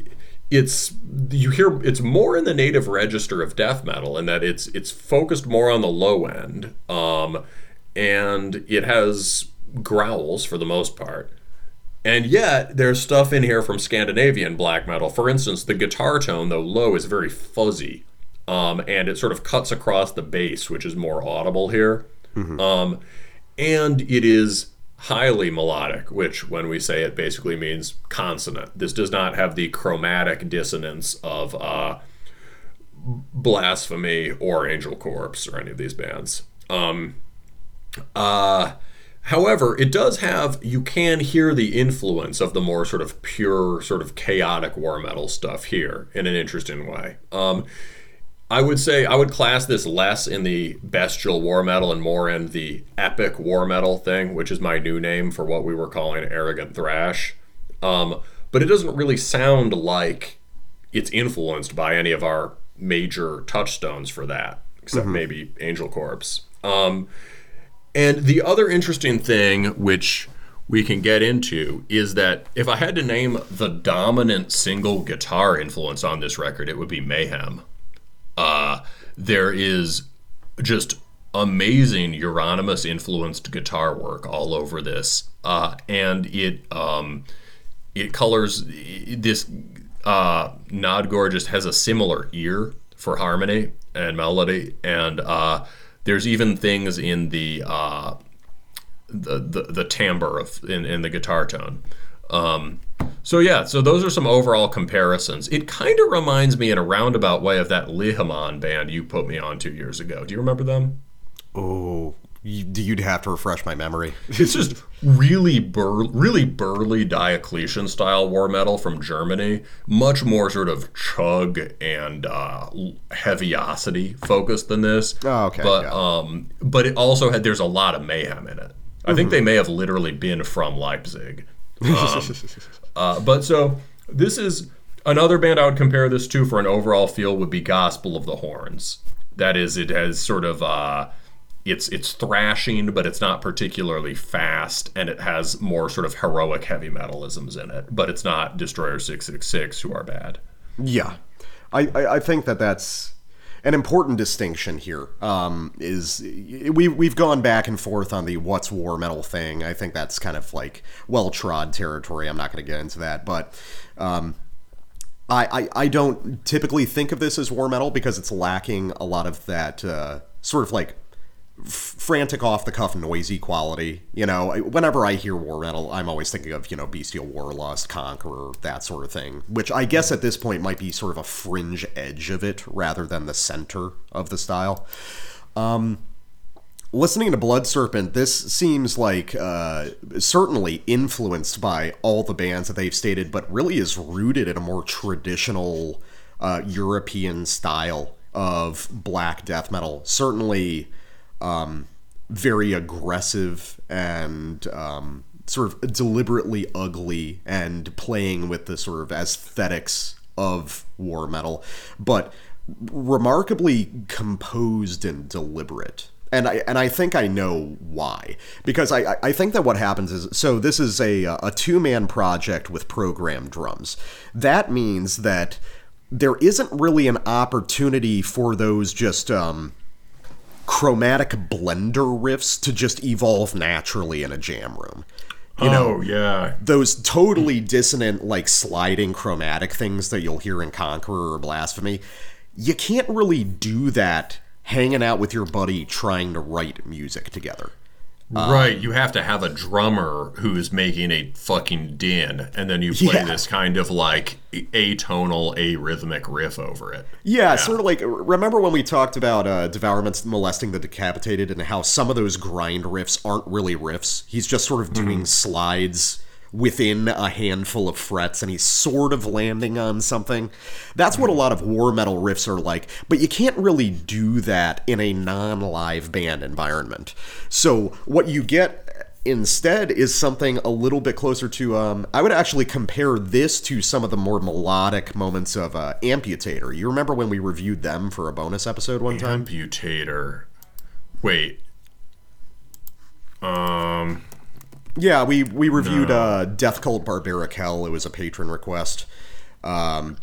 it's you hear it's more in the native register of death metal in that it's it's focused more on the low end, um, and it has growls for the most part. And yet, there's stuff in here from Scandinavian black metal. For instance, the guitar tone, though low, is very fuzzy. Um, and it sort of cuts across the bass, which is more audible here. Um, and it is highly melodic, which, when we say it, basically means consonant. This does not have the chromatic dissonance of uh, Blasphemy or Angel Corpse or any of these bands. Um, uh, however, it does have, you can hear the influence of the more sort of pure, sort of chaotic war metal stuff here in an interesting way. Um, I would say I would class this less in the bestial war metal and more in the epic war metal thing, which is my new name for what we were calling arrogant thrash. Um, but it doesn't really sound like it's influenced by any of our major touchstones for that, except maybe Angel Corpse. Um, and the other interesting thing, which we can get into, is that if I had to name the dominant single guitar influence on this record, it would be Mayhem. Uh, there is just amazing Euronymous influenced guitar work all over this, uh, and it um, it colors this. Uh, Nodgor just has a similar ear for harmony and melody, and uh, there's even things in the uh, the, the the timbre of in, in the guitar tone. Um, so yeah, so those are some overall comparisons. It kind of reminds me in a roundabout way of that Lihaman band you put me on two years ago. Do you remember them? Oh, you'd have to refresh my memory. It's just really bur- really burly Diocletian style war metal from Germany, much more sort of chug and uh, heaviosity focused than this. Oh, okay, But yeah. um, but it also had there's a lot of mayhem in it. I think they may have literally been from Leipzig. Um, uh, but so this is another band I would compare this to for an overall feel would be Gospel of the Horns. That is, it has sort of uh, it's it's thrashing, but it's not particularly fast, and it has more sort of heroic heavy metalisms in it. But it's not Destroyer six six six, who are bad. Yeah, I, I, I think that that's an important distinction here. Um, is we we've gone back and forth on the what's war metal thing. I think that's kind of like well trod territory. I'm not going to get into that, but. Um, I, I, don't typically think of this as war metal because it's lacking a lot of that uh, sort of like frantic off the cuff noisy quality you know? Whenever i hear war metal i'm always thinking of you know bestial warlust conqueror that sort of thing which i guess at this point might be sort of a fringe edge of it rather than the center of the style. Um, listening to blood serpent this seems like uh, certainly influenced by all the bands that they've stated but really is rooted in a more traditional uh, european style of black death metal. Certainly um, very aggressive and um, sort of deliberately ugly and playing with the sort of aesthetics of war metal, but remarkably composed and deliberate. And I and I think I know why because I I think that what happens is so this is a a two man project with programmed drums. That means that there isn't really an opportunity for those just um, chromatic blender riffs to just evolve naturally in a jam room. You know, oh yeah, those totally dissonant, like sliding chromatic things that you'll hear in Conqueror or Blasphemy, you can't really do that hanging out with your buddy trying to write music together. Right. You have to have a drummer who's making a fucking din, and then you play Yeah. this kind of like atonal, arrhythmic riff over it. Yeah, sort of like remember when we talked about uh, Devourment molesting the decapitated and how some of those grind riffs aren't really riffs. He's just sort of doing slides within a handful of frets and he's sort of landing on something. That's what a lot of war metal riffs are like, but you can't really do that in a non-live band environment. So what you get instead is something a little bit closer to um, i would actually compare this to some of the more melodic moments of uh, amputator you remember when we reviewed them for a bonus episode one time Amputator. Wait. Um. Yeah we we reviewed uh, death cult barbaric hell. It was a patron request. Um,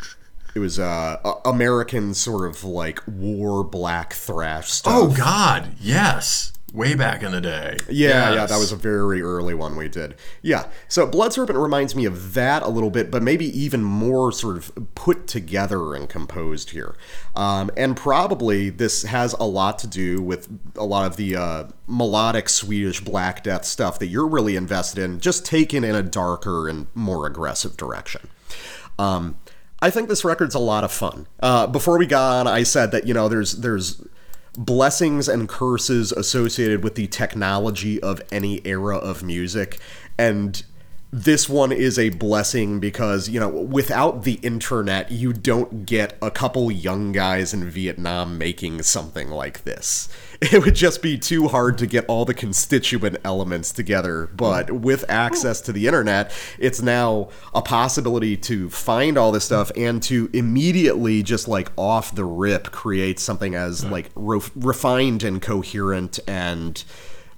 it was uh, a- american sort of like war black thrash stuff. Oh God, yes. Way back in the day. Yeah, yeah, that was a very early one we did. Yeah, so Blood Serpent reminds me of that a little bit, but maybe even more sort of put together and composed here. Um, and probably this has a lot to do with a lot of the uh, melodic Swedish Black Death stuff that you're really invested in, just taken in a darker and more aggressive direction. Um, I think this record's a lot of fun. Uh, before we got on, I said that you know there's there's blessings and curses associated with the technology of any era of music, and this one is a blessing because you know without the internet you don't get a couple young guys in Vietnam making something like this. It would just be too hard to get all the constituent elements together, but with access to the internet, it's now a possibility to find all this stuff and to immediately just like off the rip create something as like re- refined and coherent and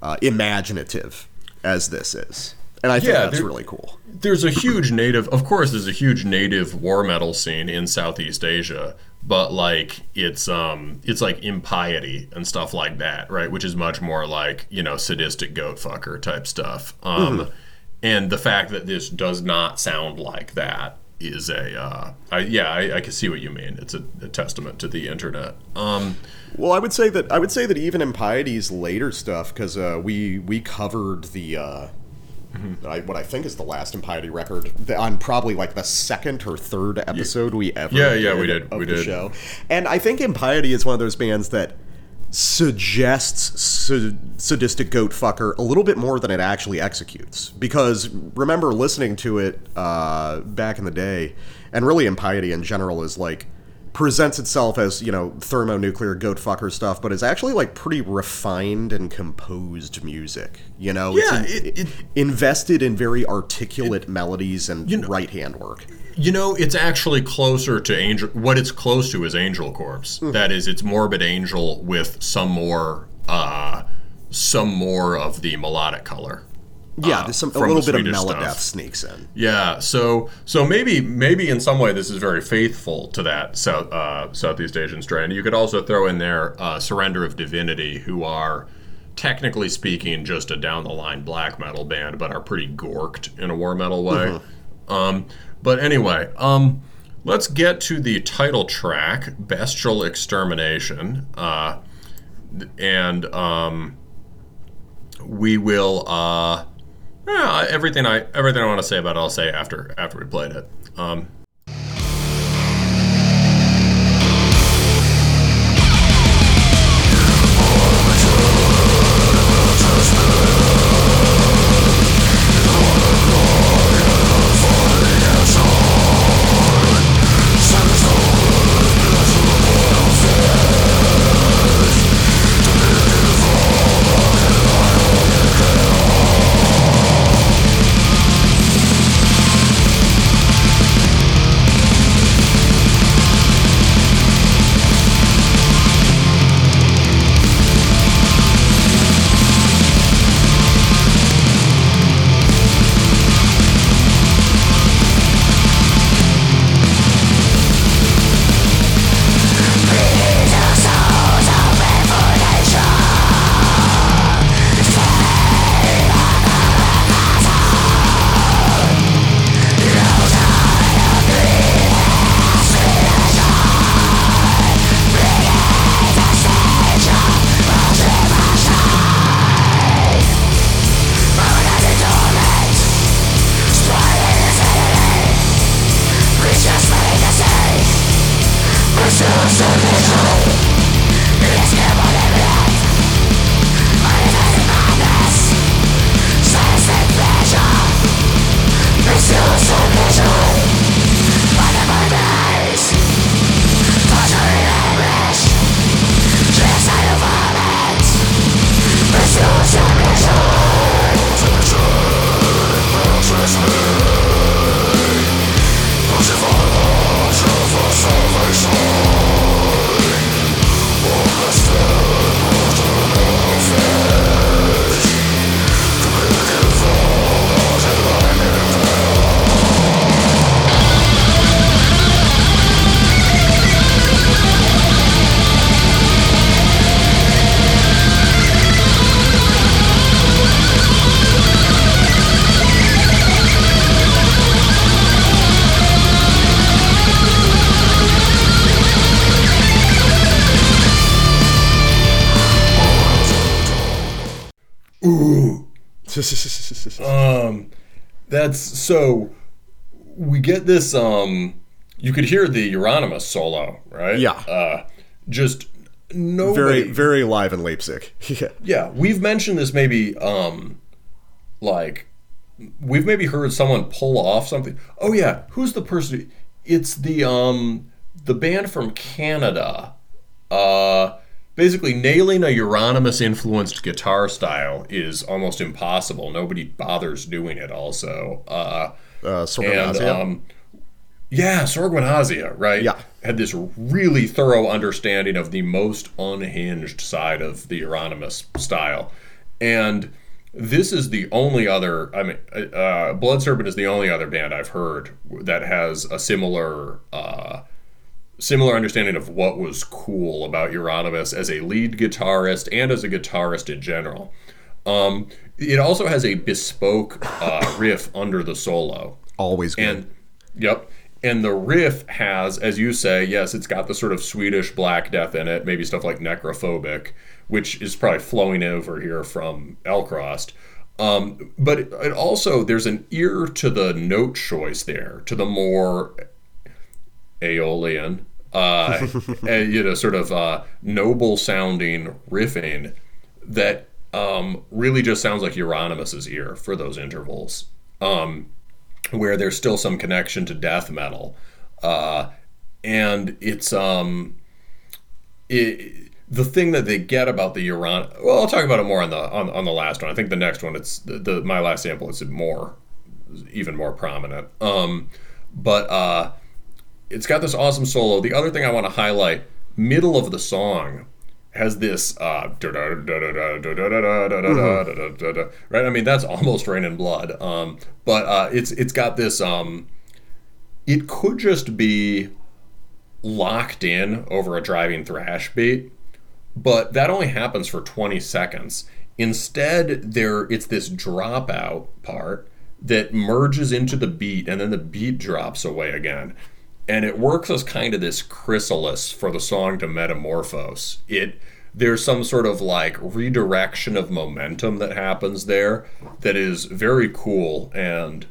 uh, imaginative as this is. And I think Yeah, that's there- really cool. there's a huge native of course there's a huge native war metal scene in southeast asia but like it's um it's like impiety and stuff like that right which is much more like you know sadistic goat fucker type stuff um and the fact that this does not sound like that is a uh, I, yeah I, I can see what you mean. It's a, a testament to the internet. Um, Well, I would say that I would say that even Impiety's later stuff, because uh, we we covered the uh, I, what I think is the last Impiety record the, on probably like the second or third episode we ever Yeah, yeah, we did, of we the did. show, and I think Impiety is one of those bands that suggests sa- sadistic goat fucker a little bit more than it actually executes. Because remember listening to it uh, back in the day and really impiety in general is like presents itself as you know thermonuclear goat fucker stuff but it's actually like pretty refined and composed music you know Yeah, it's in- it- it- invested in very articulate melodies and know- right hand work You know, it's actually closer to Angel. What it's close to is Angel Corpse. That is, it's Morbid Angel with some more, uh, some more of the melodic color. Yeah uh, there's some a little bit of Swedish melodeath stuff. sneaks in Yeah, so so maybe maybe in some way this is very faithful to that South uh, Southeast Asian strain. You could also throw in there uh, Surrender of Divinity, who are technically speaking just a down the line black metal band, but are pretty gorked in a war metal way. Um, but anyway, um, let's get to the title track, Bestial Extermination, uh, and um, we will. Yeah, everything I everything I want to say about it, I'll say after after we played it. Um, This. Um, you could hear the Euronymous solo, right? Yeah. Uh, just no. very very live in Leipzig yeah Yeah, we've mentioned this maybe um like we've maybe heard someone pull off something. Oh yeah, who's the person it's the um the band from Canada. Uh basically nailing a Euronymous influenced guitar style is almost impossible. Nobody bothers doing it also. Uh uh, Sorghum um, yeah, Sorghum right? Yeah. had this really thorough understanding of the most unhinged side of the Euronymous style, and this is the only other. I mean, uh, Blood Serpent is the only other band I've heard that has a similar. Uh, Similar understanding of what was cool about Euronymous as a lead guitarist and as a guitarist in general. Um, it also has a bespoke uh, riff under the solo. always good And yep, and the riff has, as you say, yes, it's got the sort of Swedish Black Death in it, maybe stuff like Necrophobic, which is probably flowing over here from Elcrost. Um, but it, it also, there's an ear to the note choice there, to the more Aeolian, uh, you know, sort of uh, noble sounding riffing that um, really just sounds like Euronymous' ear for those intervals, um, where there's still some connection to death metal, uh, and it's um, it, the thing that they get about the Euron. Well, I'll talk about it more on the on, on the last one. I think the next one, it's the, the my last sample is more, even more prominent. Um, but uh, it's got this awesome solo. The other thing I want to highlight, middle of the song, has this uh, right. I mean, that's almost rain and blood. Um, but uh, it's it's got this. Um, it could just be locked in over a driving thrash beat, but that only happens for 20 seconds. Instead, there it's this dropout part that merges into the beat, and then the beat drops away again and it works as kind of this chrysalis for the song to metamorphose. It there's some sort of like redirection of momentum that happens there that is very cool and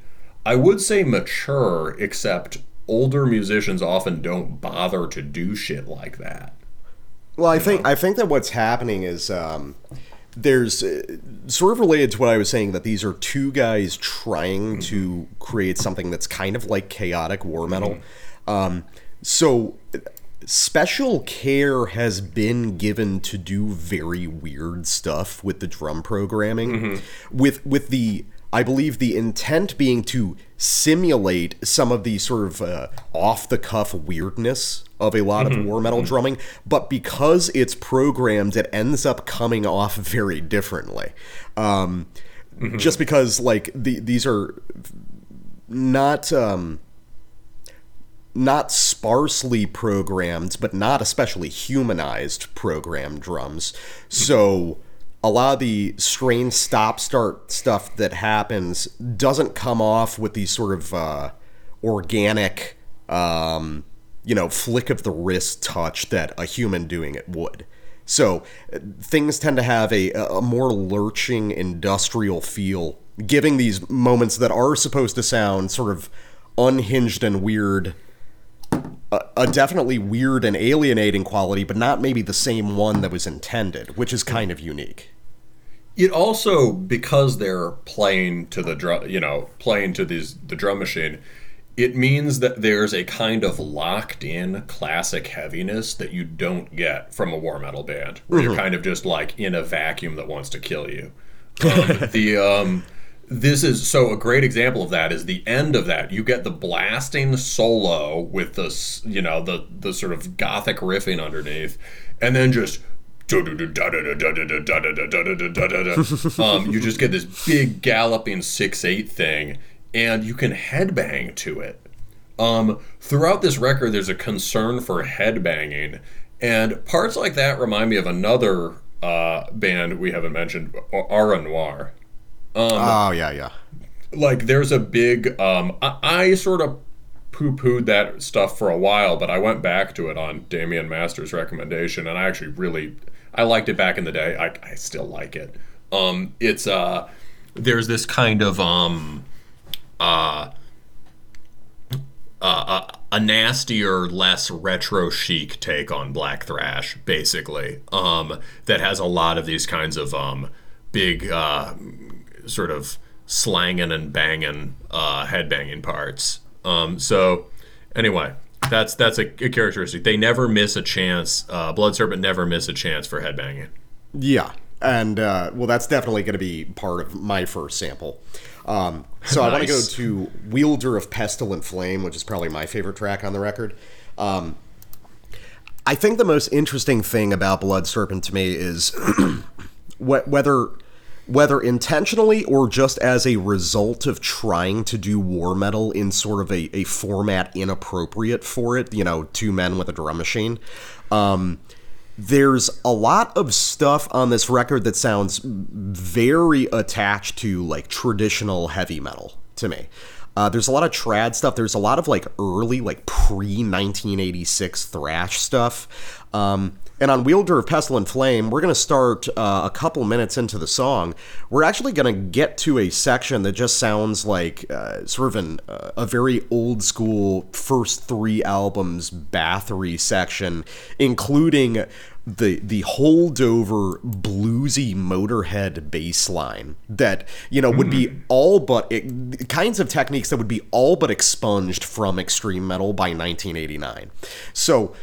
I would say mature, except older musicians often don't bother to do shit like that. Well, I think I think that what's happening is um, there's uh, sort of related to what I was saying that these are two guys trying to create something that's kind of like chaotic war metal. Um, so special care has been given to do very weird stuff with the drum programming with with the I believe the intent being to simulate some of the sort of uh, off the cuff weirdness of a lot of war metal drumming, but because it's programmed, it ends up coming off very differently. Um, Just because, like, the, these are not. Um, not sparsely programmed, but not especially humanized programmed drums. So a lot of the strange stop start stuff that happens doesn't come off with these sort of uh, organic, um, you know, flick of the wrist touch that a human doing it would. So things tend to have a, a more lurching industrial feel, giving these moments that are supposed to sound sort of unhinged and weird a, a definitely weird and alienating quality, but not maybe the same one that was intended, which is kind of unique. It also because they're playing to the drum, you know, playing to these the drum machine. It means that there's a kind of locked in classic heaviness that you don't get from a war metal band, where you're kind of just like in a vacuum that wants to kill you. Um, the um, this is so a great example of that is the end of that. You get the blasting solo with the you know the the sort of gothic riffing underneath, and then just um, you just get this big galloping six eight thing, and you can headbang to it. Um, throughout this record, there's a concern for headbanging, and parts like that remind me of another uh, band we haven't mentioned, Aura Noir oh yeah, yeah. like there's a big um I, I sort of poo-pooed that stuff for a while but i went back to it on damian master's recommendation and i actually really i liked it back in the day i, I still like it um it's uh there's this kind of um uh uh, a, a nastier, less retro chic take on black thrash, basically. Um, that has a lot of these kinds of um, big uh, sort of slanging and banging uh, headbanging parts. Um, so anyway, that's that's a, a characteristic. They never miss a chance. Uh, Blood Serpent never miss a chance for headbanging. Yeah, and uh, well, that's definitely going to be part of my first sample. Um, so I want to go to Wielder of Pestilent Flame, which is probably my favorite track on the record. Um, I think the most interesting thing about Blood Serpent to me is whether whether intentionally or just as a result of trying to do war metal in sort of a, a format inappropriate for it, you know, two men with a drum machine. Um, there's a lot of stuff on this record that sounds very attached to like traditional heavy metal to me. Uh, there's a lot of trad stuff. There's a lot of like early, like pre 1986 thrash stuff. Um, and on Wielder of Pestilent Flame, we're going to start uh, a couple minutes into the song. We're actually going to get to a section that just sounds like uh, sort of an, uh, a very old school first three albums Bathory section, including the the holdover bluesy motorhead bass line that you know would be all but it, kinds of techniques that would be all but expunged from extreme metal by 1989 so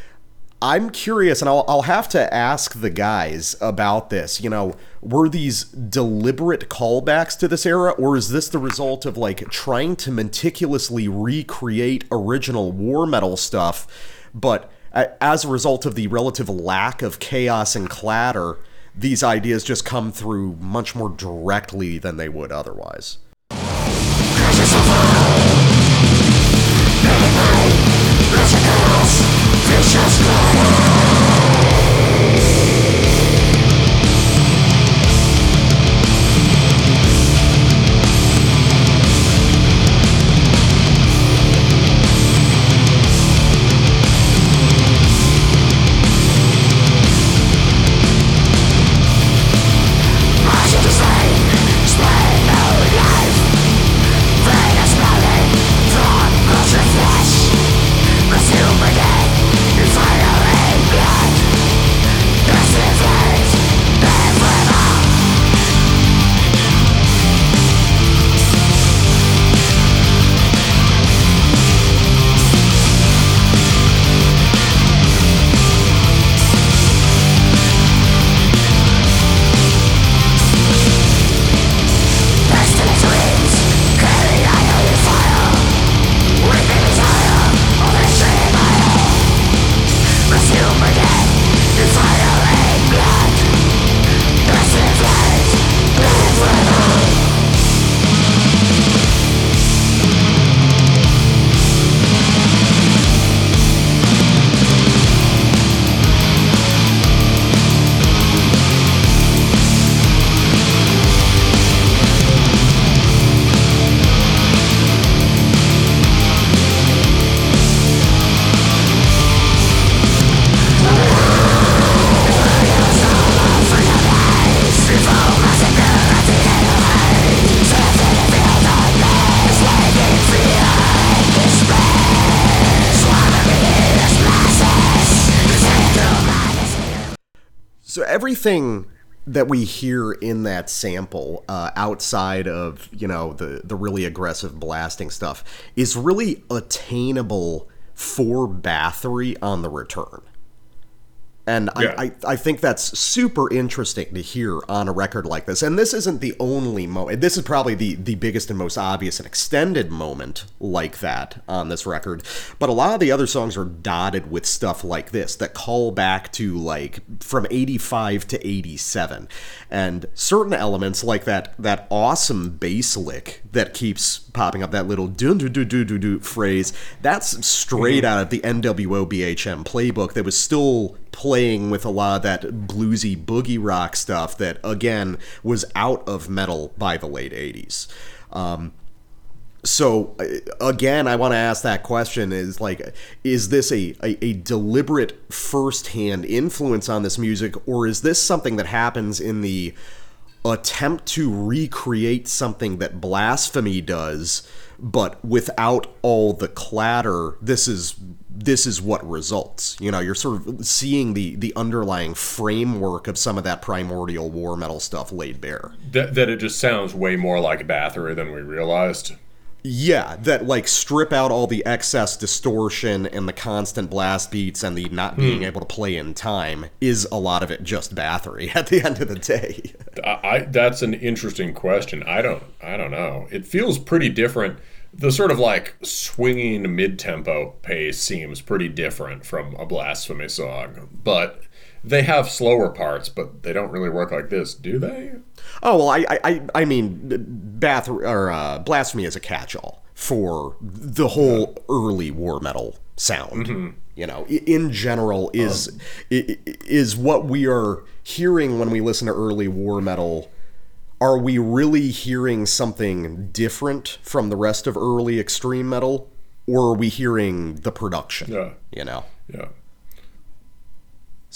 i'm curious and i'll, I'll have to ask the guys about this you know were these deliberate callbacks to this era or is this the result of like trying to meticulously recreate original war metal stuff but as a result of the relative lack of chaos and clatter, these ideas just come through much more directly than they would otherwise. So that we hear in that sample, uh, outside of you know the the really aggressive blasting stuff, is really attainable for Bathory on the return. And Yeah. I, I, I think that's super interesting to hear on a record like this. And this isn't the only moment. This is probably the, the biggest and most obvious and extended moment like that on this record. But a lot of the other songs are dotted with stuff like this that call back to like from 85 to 87. And certain elements like that that awesome bass lick that keeps popping up, that little doo doo doo doo doo doo phrase, that's straight out of the NWO BHM playbook that was still playing with a lot of that bluesy boogie rock stuff that again was out of metal by the late 80s um, so uh, again i want to ask that question is like is this a, a, a deliberate first-hand influence on this music or is this something that happens in the attempt to recreate something that blasphemy does but without all the clatter this is this is what results you know you're sort of seeing the the underlying framework of some of that primordial war metal stuff laid bare That, that it just sounds way more like Bathory than we realized. Yeah that like strip out all the excess distortion and the constant blast beats and the not hmm. being able to play in time is a lot of it just bathory at the end of the day I, I that's an interesting question. I don't I don't know. It feels pretty different. The sort of like swinging mid-tempo pace seems pretty different from a blasphemy song, but they have slower parts, but they don't really work like this, do they? Oh well, I I I- mean, bath or uh, blasphemy is a catch-all for the whole early war metal sound. You know, in general, is i- is what we are hearing when we listen to early war metal are we really hearing something different from the rest of early extreme metal, or are we hearing the production? Yeah. You know. Yeah.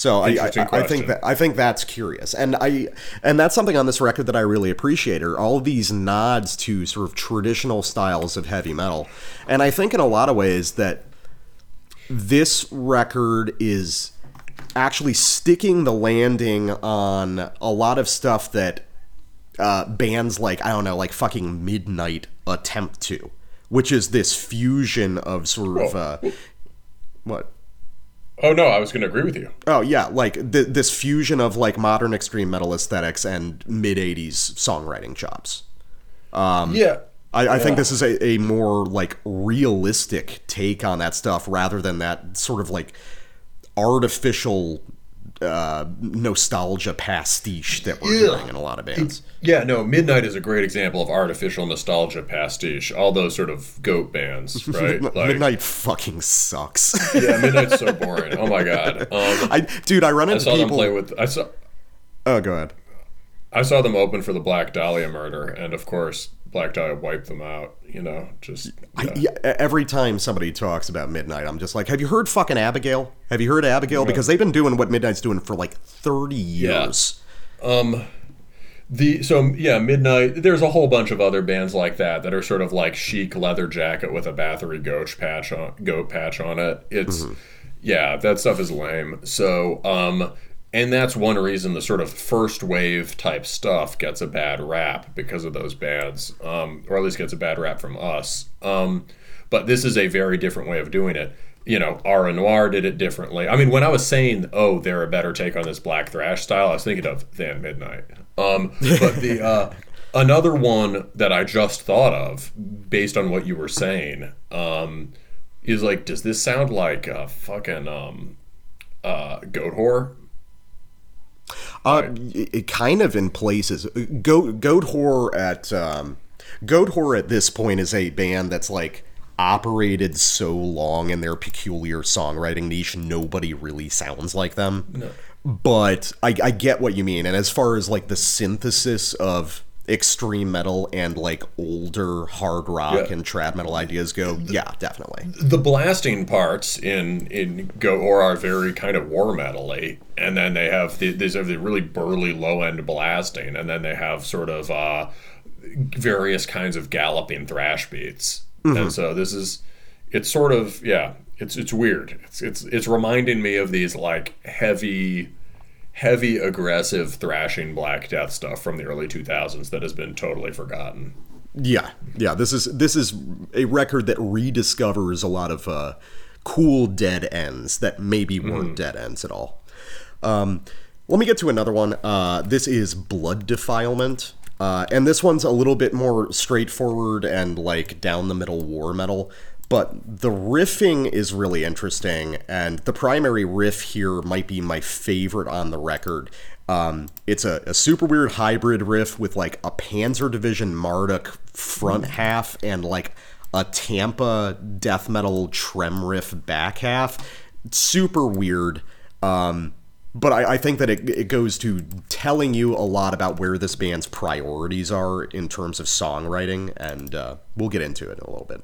So I, I, I think that I think that's curious, and I and that's something on this record that I really appreciate are all these nods to sort of traditional styles of heavy metal, and I think in a lot of ways that this record is actually sticking the landing on a lot of stuff that uh, bands like I don't know, like fucking Midnight attempt to, which is this fusion of sort of uh, what Oh no, I was going to agree with you. Oh yeah, like th- this fusion of like modern extreme metal aesthetics and mid '80s songwriting chops. Um, yeah. I, I think this is a, a more like realistic take on that stuff rather than that sort of like artificial uh, nostalgia pastiche that we're Yeah. hearing in a lot of bands. Yeah, no, Midnight is a great example of artificial nostalgia pastiche. All those sort of goat bands, right? Like, Midnight fucking sucks. Yeah, Midnight's so boring. Oh my god. Um, I dude, I run I into saw them people. play with. I saw. oh, go ahead. I saw them open for the Black Dahlia murder, and of course, Black Dahlia wiped them out. You know, just yeah. Yeah, e- every time somebody talks about Midnight, I'm just like, have you heard fucking Abigail? Have you heard Abigail? Because they've been doing what Midnight's doing for like 30 years. Um, the so yeah, Midnight. There's a whole bunch of other bands like that that are sort of like chic leather jacket with a Bathory goat patch on goat patch on it. It's yeah, that stuff is lame. So um. And that's one reason the sort of first wave type stuff gets a bad rap because of those bands, um, or at least gets a bad rap from us. Um, but this is a very different way of doing it. You know, Aura Noir did it differently. I mean, when I was saying, "Oh, they're a better take on this black thrash style," I was thinking of Than Midnight. Um, but the uh, another one that I just thought of, based on what you were saying, um, is like, does this sound like a fucking um, uh, Goatwhore? Uh, kind of in places. Goat Goatwhore at um, Goatwhore at this point is a band that's like operated so long in their peculiar songwriting niche, nobody really sounds like them. But I, I get what you mean, and as far as like the synthesis of extreme metal and like older hard rock Yeah. and trad metal ideas go, yeah, definitely. the blasting parts in in Goatwhore are very kind of war metally, and then they have the, these have the really burly low end blasting, and then they have sort of uh, various kinds of galloping thrash beats, and so this is it's sort of yeah, it's it's weird. It's it's it's reminding me of these like heavy. Heavy, aggressive, thrashing Black Death stuff from the early 2000s that has been totally forgotten. Yeah, yeah. This is this is a record that rediscovers a lot of uh, cool dead ends that maybe weren't dead ends at all. Um, let me get to another one. Uh, this is Blood Defilement, uh, and this one's a little bit more straightforward and like down the middle war metal. But the riffing is really interesting, and the primary riff here might be my favorite on the record. Um, it's a, a super weird hybrid riff with like a Panzer Division Marduk front half and like a Tampa death metal trem riff back half. Super weird. Um, but I, I think that it, it goes to telling you a lot about where this band's priorities are in terms of songwriting, and uh, we'll get into it in a little bit.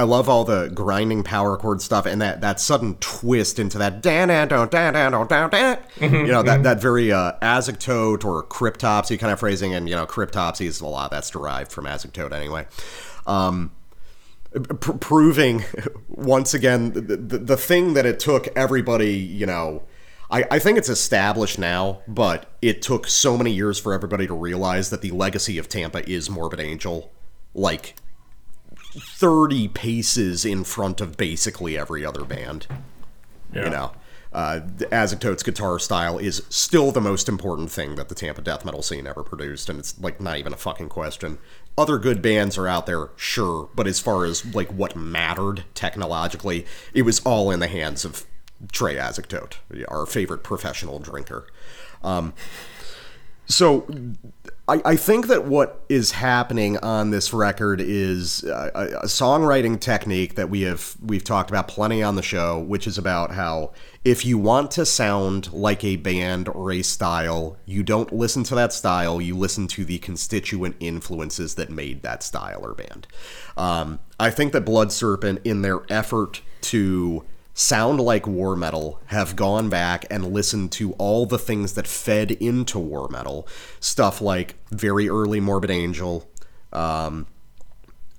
I, love all the grinding power chord stuff and that, that sudden twist into that dan dan dan dan dan dan dan. You know that that very uh, Azagthoth or cryptopsy kind of phrasing, and you know cryptopsy is a lot that's derived from Azagthoth anyway. Um, pr- proving once again the, the, the thing that it took everybody, you know, I, I think it's established now, but it took so many years for everybody to realize that the legacy of Tampa is Morbid Angel, like 30 paces in front of basically every other band. Yeah. You know, uh, Azagthoth's guitar style is still the most important thing that the Tampa death metal scene ever produced, and it's like not even a fucking question. Other good bands are out there, sure, but as far as like what mattered technologically, it was all in the hands of Trey Azagthoth, our favorite professional drinker. Um, so I, I think that what is happening on this record is uh, a, a songwriting technique that we have we've talked about plenty on the show, which is about how if you want to sound like a band or a style, you don't listen to that style, you listen to the constituent influences that made that style or band. Um, I think that Blood Serpent, in their effort to sound like war metal have gone back and listened to all the things that fed into war metal. Stuff like very early morbid angel um,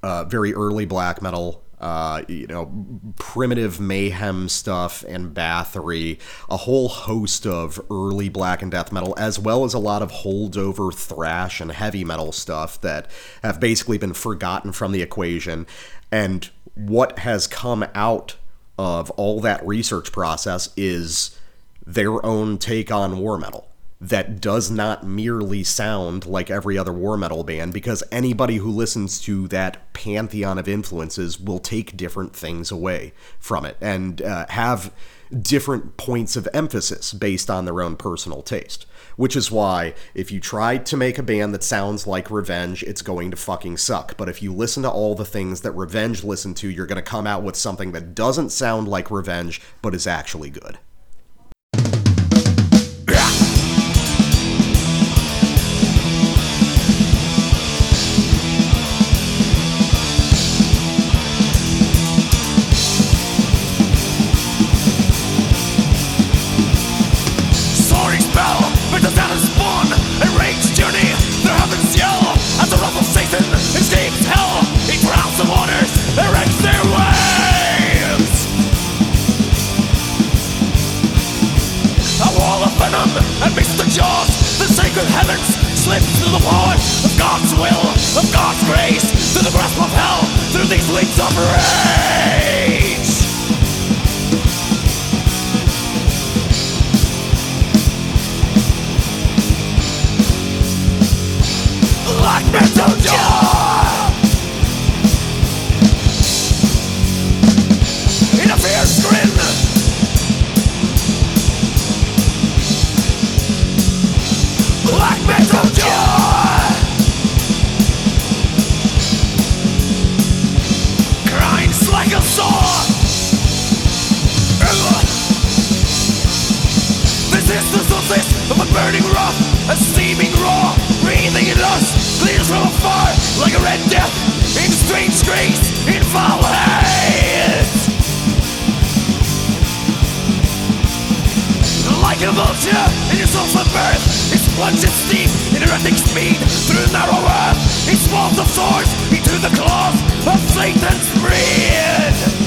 uh, very early black metal uh, you know primitive mayhem stuff and bathory a whole host of early black and death metal as well as a lot of holdover thrash and heavy metal stuff that have basically been forgotten from the equation. And what has come out of all that research process is their own take on war metal that does not merely sound like every other war metal band because anybody who listens to that pantheon of influences will take different things away from it and uh, have different points of emphasis based on their own personal taste. Which is why if you try to make a band that sounds like Revenge, it's going to fucking suck. But if you listen to all the things that Revenge listened to, you're going to come out with something that doesn't sound like Revenge, but is actually good. Slips through the port of God's will, of God's grace, through the grasp of hell, through these wings of rage. Black metal jaw In of a burning rock, a steaming raw, breathing in lust, clears from afar like a red death in strange grace, in foul haze. Like a vulture in your soul's birth, it plunges deep in erratic speed through narrow earth. It swallows the swords into the claws of Satan's breed.